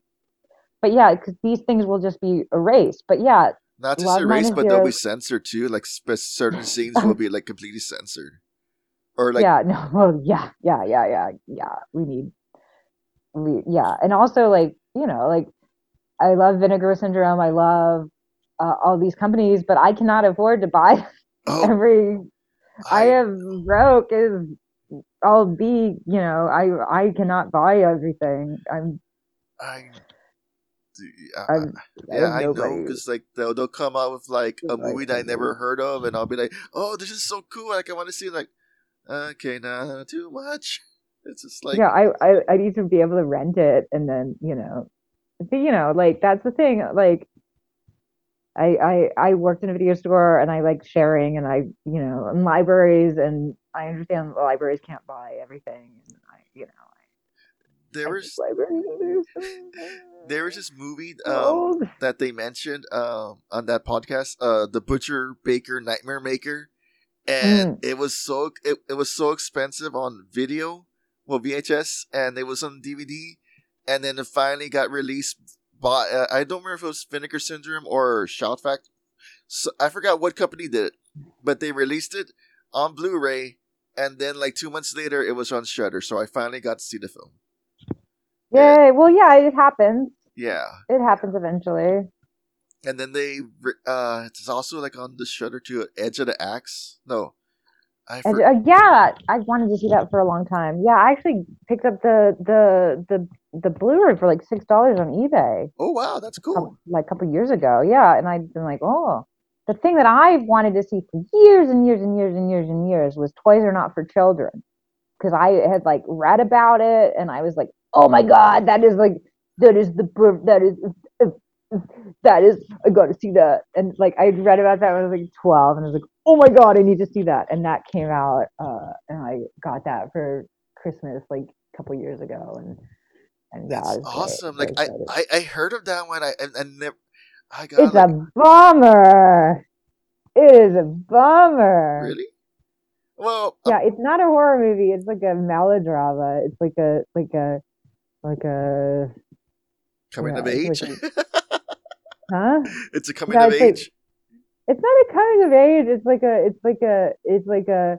But yeah, because these things will just be erased. But yeah, not just Love erased but they'll be censored too like spe- certain scenes will be like completely censored or like yeah, no, well, yeah, yeah, yeah, yeah, yeah. We need, we, yeah, and also like you know, like I love Vinegar Syndrome. I love uh, all these companies, but I cannot afford to buy oh every. I, I, am broke. Is I'll be, you know, I I cannot buy everything. I'm, I, I, Yeah, I know because like they'll they'll come out with like a movie that I never heard of, and I'll be like, "Oh, this is so cool! Like I want to see." it." Like, okay, nah, too much. It's just like, yeah, I, I I need to be able to rent it, and then you know, but, you know, like that's the thing. Like, I I I worked in a video store, and I like sharing, and I you know, in libraries, and I understand the libraries can't buy everything, and I you know, there I was think libraries are so- there was this movie um that they mentioned um on that podcast, uh, the Butcher Baker Nightmare Maker, and Mm. it was so it, it was so expensive on video, well VHS, and it was on DVD, and then it finally got released by uh, I don't remember if it was Vinegar Syndrome or Shout Fact. So I forgot what company did it, but they released it on Blu-ray, and then like two months later, it was on Shudder. So I finally got to see the film. Yeah. Yay! Well, yeah, it happens. Yeah, It happens eventually. and then they, uh, it's also like on the Shudder to Edge of the Axe. No, I And, for- uh, yeah, I wanted to see that for a long time. Yeah, I actually picked up the the the the Blu-ray for like six dollars on eBay. oh wow, that's cool. like a couple years ago. Yeah, and I've been like, oh, the thing that I've wanted to see for years and years and years and years and years was Toys Are Not for Children. because I had like read about it and I was like, oh my god, that is like that is the per- that is that is I got to see that and like I read about that when I was like 12 and I was like, oh my god, I need to see that and that came out uh, and I got that for Christmas like a couple years ago and and yeah, That's it was great. awesome. Very Like I. I, I heard of that one. I and, and never. I got it's like, a bummer. It is a bummer. really. Well, uh, Yeah, it's not a horror movie. It's like a melodrama. It's like a like a like a coming yeah, of age. like huh? it's a coming Yeah, of it's like- age. It's not a coming of age. It's like a it's like a it's like a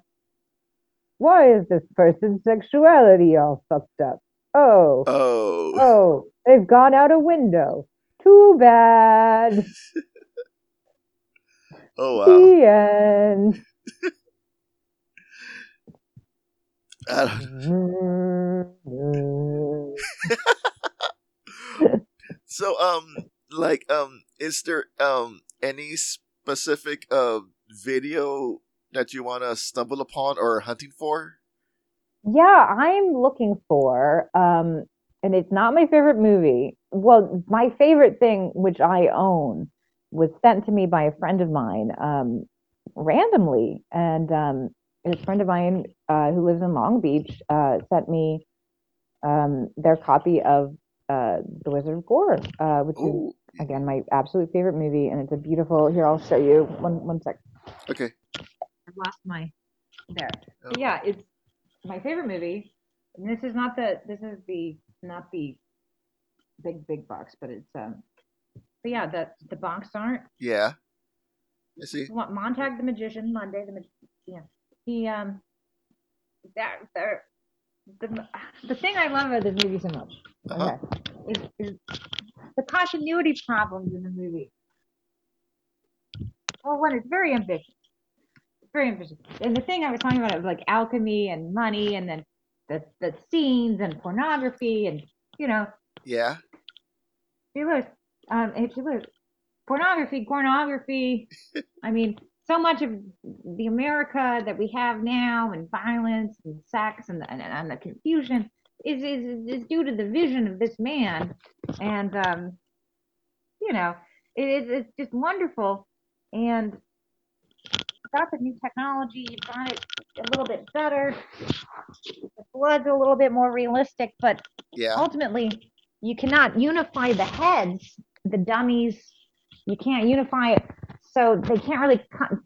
why is this person's sexuality all fucked up? Oh, Oh, oh, they've gone out a window. Too bad. oh wow. The end. So um, like um, is there um any specific uh video that you want to stumble upon or hunting for? Yeah, I'm looking for, um, and it's not my favorite movie. Well, my favorite thing, which I own, was sent to me by a friend of mine um, randomly. And um, this friend of mine uh, who lives in Long Beach uh, sent me um, their copy of uh, The Wizard of Gore, uh, which is, again, my absolute favorite movie. And it's a beautiful, here, I'll show you. One, one sec. okay. I've lost my there. Oh. Yeah, it's my favorite movie. And this is not the this is the not the big big box, but it's um. But yeah, the the box art. Yeah. I see. Mo- Montag the magician, Monday the mag- yeah. He um. That there. The, the thing I love about this movie so much Uh-huh. is, is the continuity problems in the movie. Well, one, it's very ambitious. Very ambitious. And the thing I was talking about it was like alchemy and money and then the, the scenes and pornography and, you know, Yeah. see, Lewis, um, if you Lewis, pornography, pornography. I mean, so much of the America that we have now and violence and sex and, and, and the confusion is, is, is due to the vision of this man. And, um, you know, it is it's just wonderful. And got the new technology, you've got it a little bit better. The blood's a little bit more realistic, but Yeah. ultimately you cannot unify the heads the dummies you can't unify it so they can't really con-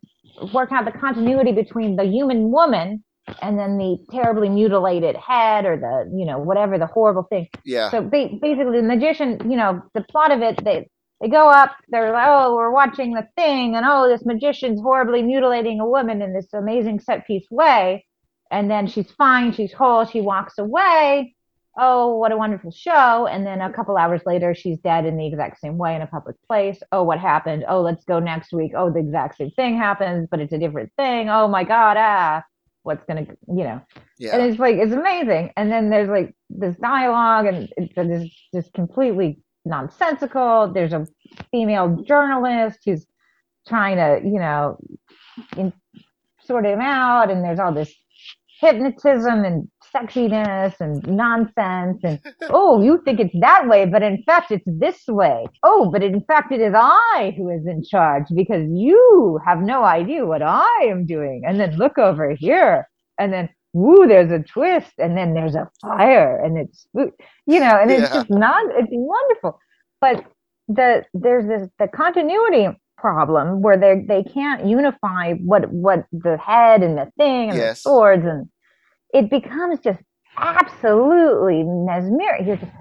work out the continuity between the human woman and then the terribly mutilated head or the you know whatever the horrible thing Yeah. so ba- basically the magician you know the plot of it they they go up they're like oh we're watching the thing and oh this magician's horribly mutilating a woman in this amazing set piece way and then she's fine she's whole she walks away oh what a wonderful show. And then a couple hours later she's dead in the exact same way in a public place. Oh what happened? Oh let's go next week. Oh the exact same thing happens but it's a different thing. Oh my god ah what's gonna you know? Yeah. and it's like it's amazing. And then there's like this dialogue and it's just just completely nonsensical. There's a female journalist who's trying to you know in, sort him out. And there's all this hypnotism and sexiness and nonsense and oh you think it's that way but in fact it's this way. Oh but in fact it is i who is in charge because you have no idea what i am doing. And then look over here. And then woo there's a twist. And then there's a fire. And it's you know and it's Yeah. just not it's wonderful. But the there's this the continuity problem where they they can't unify what what the head and the thing and Yes. the swords and it becomes just absolutely mesmeric. You're just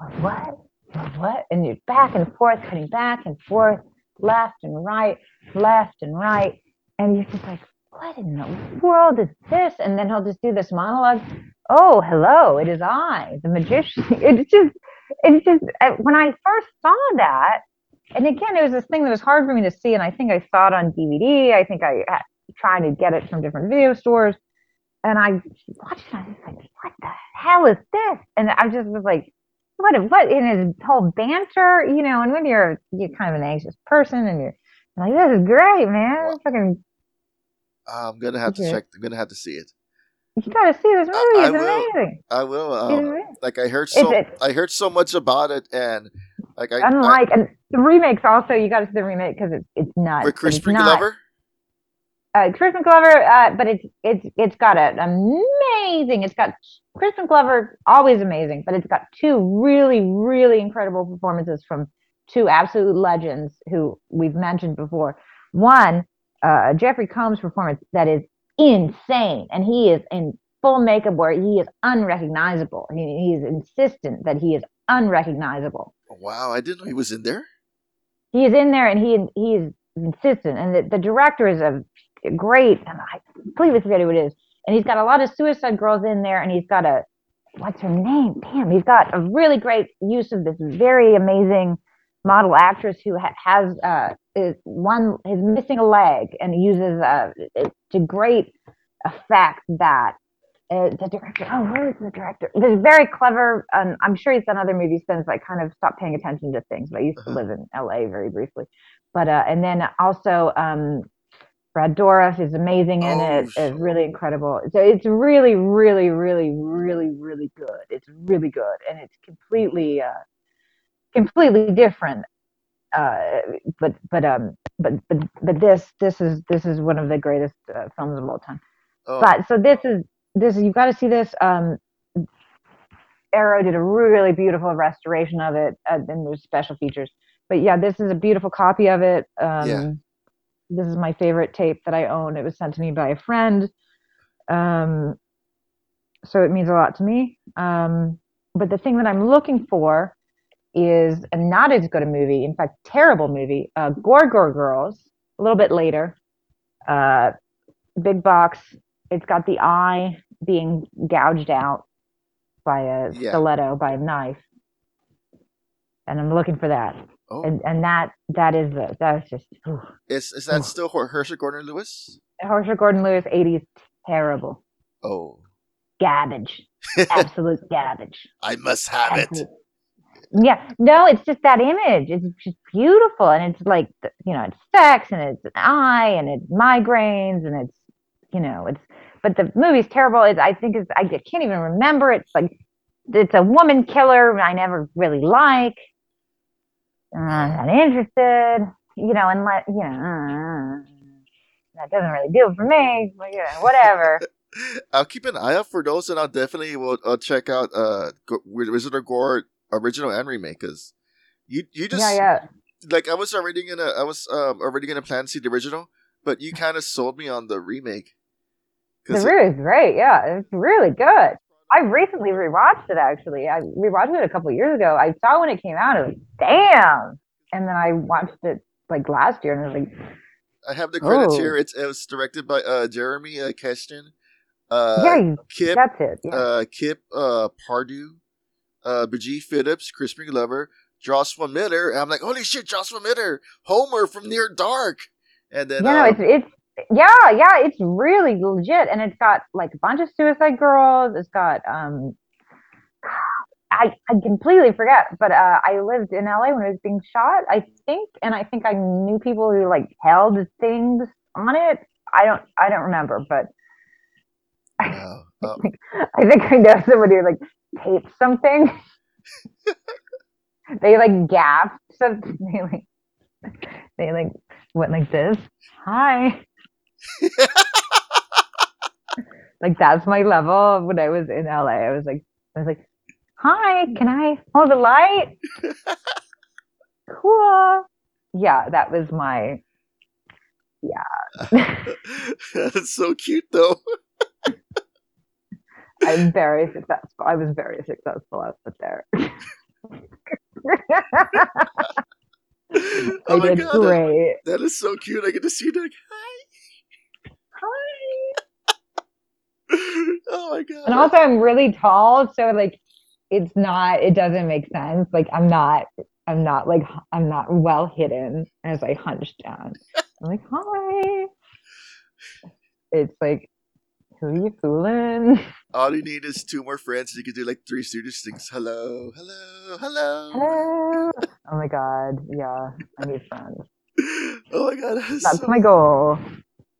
like, what? What? What? And you're back and forth, cutting back and forth, left and right, left and right, and you're just like, what in the world is this? And then he'll just do this monologue. Oh, hello, it is I, the magician. It's just, it's just when I first saw that, and again, it was this thing that was hard for me to see, and I think I saw it on DVD. I think I tried to get it from different video stores, and I watched it. I was like, what the hell is this? And I just was like, what? What in his whole banter, you know? And when you're you're kind of an anxious person, and you're like, this is great, man. Fucking I'm gonna have to Okay. check. I'm gonna have to see it. You gotta see this movie. I It's will. amazing. I will. Um, like I heard so It's- I heard so much about it, and like I, I Unlike and the remakes, also you got to see the remake because it's it's nuts. with Chris not- Glover. Uh, Crispin Glover, uh, but it's it's it's got an amazing. It's got Crispin Glover, always amazing, but it's got two really really incredible performances from two absolute legends who we've mentioned before. One, uh, Jeffrey Combs' performance that is insane, and he is in full makeup where he is unrecognizable. He, he is insistent that he is unrecognizable Wow, I didn't know he was in there. he is in there and he he is insistent and the, the director is a great and i completely forget who it is. And he's got a lot of suicide girls in there and he's got a what's her name? Damn he's got a really great use of this very amazing model actress who ha- has uh is one is missing a leg and uses uh it- to great effect that uh, the director oh where is the director? There's very clever um, i'm sure he's done other movies since i kind of stopped paying attention to things but i used to Uh-huh. live in la very briefly. But uh and then also um brad dourif is amazing in Oh, it it's really incredible. So it's really really really really really good. It's really good and it's completely uh completely different uh but but um but but but this this is this is one of the greatest uh, films of all time. Oh, but so this is this is you've got to see this um arrow did a really beautiful restoration of it uh, and there's special features. But yeah this is a beautiful copy of it um Yeah. This is my favorite tape that i own. It was sent to me by a friend. Um so it means a lot to me. Um but the thing that i'm looking for is a not as good a movie in fact terrible movie uh gore gore girls a little bit later. Uh big box. It's got the eye being gouged out by a Yeah. stiletto by a knife. And i'm looking for that oh. and and that that is the that's just ooh. is is that still Her- Herschell Gordon Lewis? Herschell Gordon Lewis 80s terrible. Oh, garbage. Absolute garbage. I must have it. Yeah. No it's just that image. It's just beautiful. And it's like you know it's sex and it's an eye and it's migraines and it's you know it's but the movie's terrible. It's, i think it's i can't even remember it's like it's a woman killer i never really like uh, i'm not interested you know unless you know uh, that doesn't really do it for me but, you know, whatever I'll keep an eye out for those, and I'll definitely will uh, check out uh Wizard of Gore original and remake because you you just yeah yeah like I was already gonna I was um already gonna plan to see the original, but you kind of sold me on the remake. The movie is great. Yeah, it's really good. I recently rewatched it. Actually, I rewatched it a couple of years ago. I saw when it came out. I was like, damn, and then I watched it like last year, and I was like, I have the credits Oh. here. It's it was directed by uh Jeremy uh, Kasten, uh yeah, Kip that's it. Yeah. uh Kip uh Pardue, uh Bijou Phillips, Crispin Glover, Joshua Miller. And I'm like, holy shit, Joshua Miller, Homer from Near Dark. And then you know, uh, it's it's yeah, yeah, it's really legit, and it's got like a bunch of Suicide Girls. It's got um, I I completely forget, but uh, I lived in LA when it was being shot, I think, and I think I knew people who like held things on it. I don't I don't remember, but wow. Uh, I think I know somebody who like taped something. they like gasped something. They like they like went like this. Hi. like that's my level when I was in LA. I was like I was like, Hi, can I hold the light? cool. Yeah, that was my Yeah. That's so cute though. I'm very successful. I was very successful out there. oh I my did god, that, great. that is so cute. I get to see that. oh my god. And also, I'm really tall, so like, it's not. It doesn't make sense. Like, I'm not. I'm not like. I'm not well hidden as I hunch down. I'm like, hi. It's like, who are you fooling? All you need is two more friends. And you can do like three Stooges things. Hello, hello, hello. Hello. Oh my god. Yeah, I need friends. oh my god, that is That's so my goal.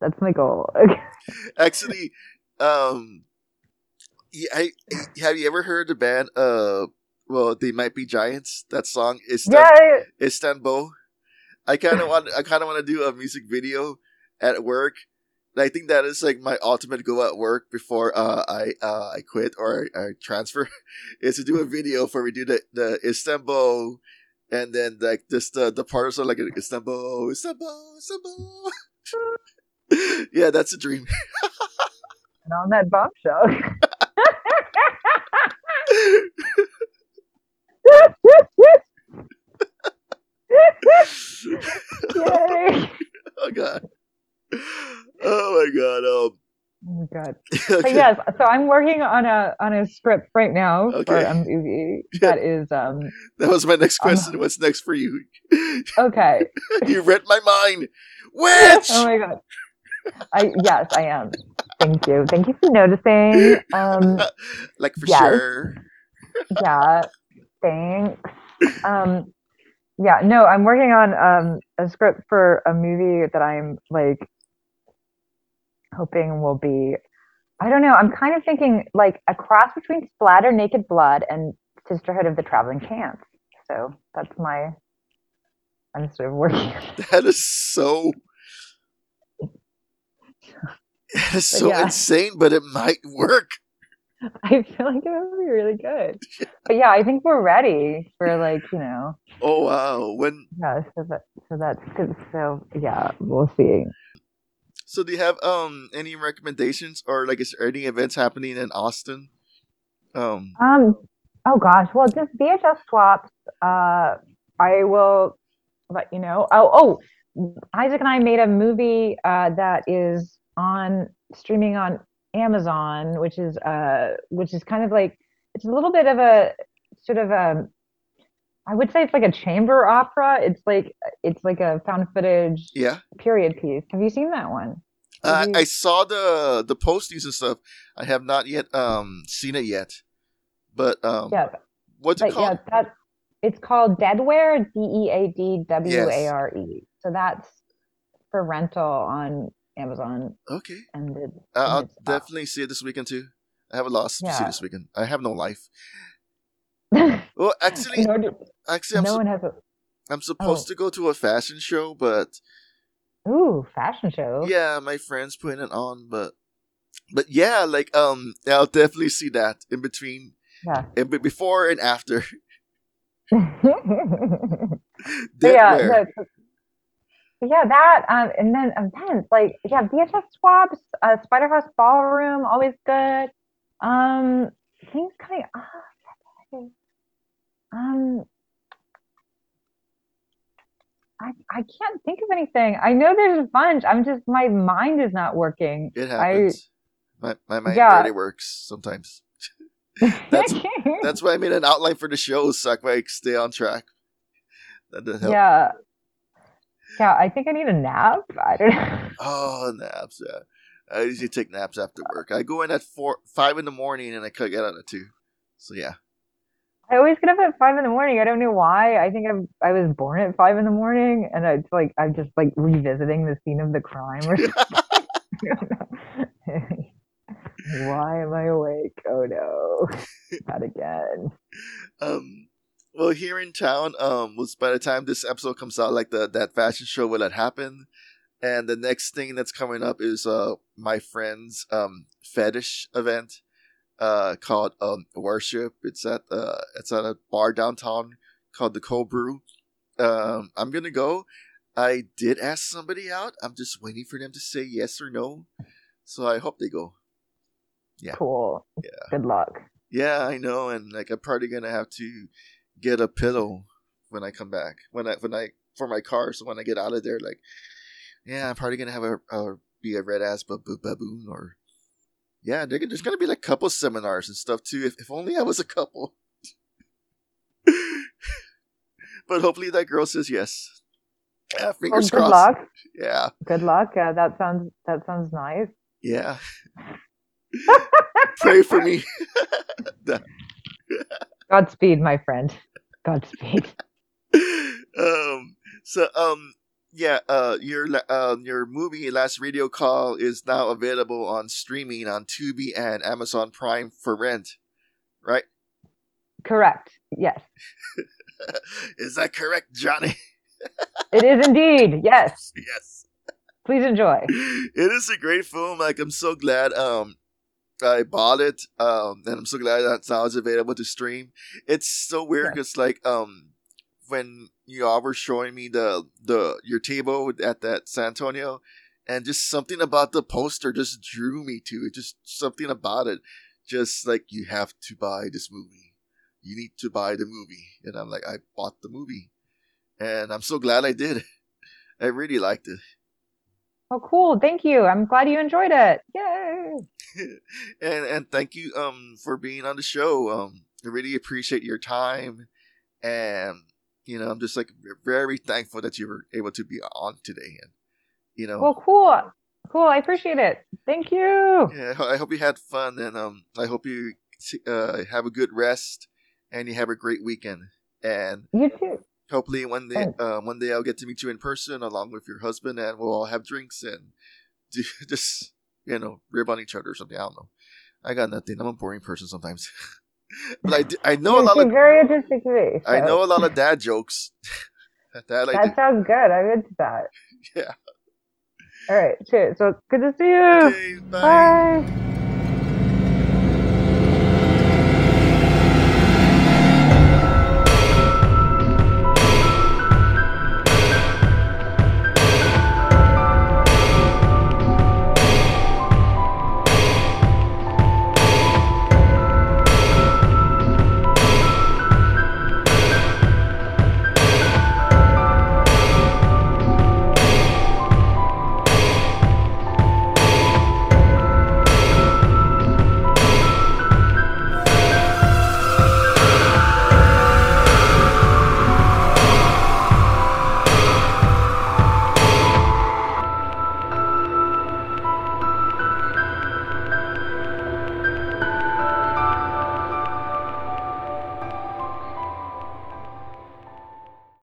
That's my goal. actually um Yeah, I, have you ever heard the band? Uh, well, they might be giants. That song is Yeah, Istanbul. I kind of want. I kind of want to do a music video at work. And I think that is like my ultimate goal at work before uh, I uh, I quit or I, I transfer is to do a video for we do the the Istanbul and then like just the the parts are like Istanbul, Istanbul, Istanbul. yeah, that's a dream. and on that bombshell. Yay. oh god. Oh my god. Um. Oh my god. okay. Yes, so I'm working on a on a script right now for a movie that is um That was my next Um, question. What's next for you? okay. you read my mind. Witch. Oh my god. I yes, I am. Thank you. Thank you for noticing. Um like for yes. sure. yeah, thanks. Um yeah, no, I'm working on um a script for a movie that I'm like hoping will be I don't know, I'm kind of thinking like a cross between Splatter Naked Blood and Sisterhood of the Traveling Chants. So that's my I'm sort of working That is so. That is so yeah. insane, but it might work. I feel like it would be really good. But yeah, I think we're ready for like, you know, Oh wow! When yeah, so that so that's good. So yeah, we'll see. so do you have um any recommendations or like is there any events happening in Austin? Um. Um oh gosh, well just VHS swaps. Uh I will let you know. Oh oh Isaac and I made a movie uh that is on streaming on Amazon, which is uh which is kind of like it's a little bit of a sort of a I would say it's like a chamber opera. It's like it's like a found footage Yeah. period piece. Have you seen that one? Uh, you- I saw the the postings and stuff. I have not yet um seen it yet, but um, Yeah, what's it but yeah, called? that it's called Deadware, D E A D W A R E. So that's for rental on Amazon, Okay, and uh, I'll definitely see it this weekend too. I have a lot to see this weekend. I have no life. no, Well, actually, no actually, I'm, su- one has a I'm supposed oh. to go to a fashion show, but ooh fashion show. yeah, my friends putting it on, but but yeah, like um, I'll definitely see that in between, Yeah. in be- before and after. Yeah, no, yeah, that um, and then events like yeah, VHS swaps, uh, Spider House Ballroom, always good. Um, things coming up. Um, I I can't think of anything. I know there's a bunch. I'm just my mind is not working. It happens. my my mind Yeah. really works sometimes. That's- That's why I made an outline for the show so I can stay on track. That does help. yeah. Yeah, I think I need a nap. I don't know. Oh, naps. Yeah, I usually take naps after work. I go in at four, five in the morning, and I could get out at two. So yeah, I always get up at five in the morning. I don't know why. I think I'm I was born at five in the morning, and it's like I'm just like revisiting the scene of the crime or something. why am I awake? Oh no, not again. um, well, here in town, um, was by the time this episode comes out, like the that fashion show will have happened, and the next thing that's coming up is uh my friend's um fetish event, uh called um worship. It's at uh it's at a bar downtown called the Cold Brew. Um, I'm gonna go. I did ask somebody out. I'm just waiting for them to say yes or no. So I hope they go. Yeah. Cool. Yeah. Good luck. Yeah, I know, and like I'm probably gonna have to get a pillow when I come back. When I when I for my car, so when I get out of there, like, yeah, I'm probably gonna have a, a be a red ass baboon or yeah, there- there's gonna be like couple seminars and stuff too. If if only I was a couple. but hopefully that girl says yes. Yeah, Well, fingers good crossed. luck. Yeah, Good luck. Uh, that sounds that sounds nice. yeah. Pray for me. Godspeed, my friend. Godspeed. um so um yeah, uh, your uh, your movie Last Radio Call is now available on streaming on Tubi and Amazon Prime for rent, right? Correct. Yes, is that correct, Johnny? it is indeed. Yes. yes. Please enjoy. It is a great film. Like I'm so glad um I bought it. Um and I'm so glad that now it's available to stream. It's so weird Yeah. because like um when you all were showing me the the your table at that San Antonio and just something about the poster just drew me to it. Just something about it. Just like you have to buy this movie. You need to buy the movie. And I'm like, I bought the movie. And I'm so glad I did. I really liked it. Oh, cool. Thank you. I'm glad you enjoyed it. Yay. and and thank you um for being on the show. Um, I really appreciate your time, and you know I'm just like very thankful that you were able to be on today. And you know, Well, cool. Cool. I appreciate it. Thank you. yeah, I hope you had fun, and um, I hope you uh have a good rest, and you have a great weekend. And You too. Hopefully one day, Thanks. uh, one day I'll get to meet you in person along with your husband, and we'll all have drinks and do, just you know rib on each other or something. I don't know. I got nothing. I'm a boring person sometimes, but I I know a lot of very interesting to me. I know a lot of dad jokes. that That do. sounds good. I'm into that. Yeah. All right. Cheers. So good to see you. Okay, bye. Bye.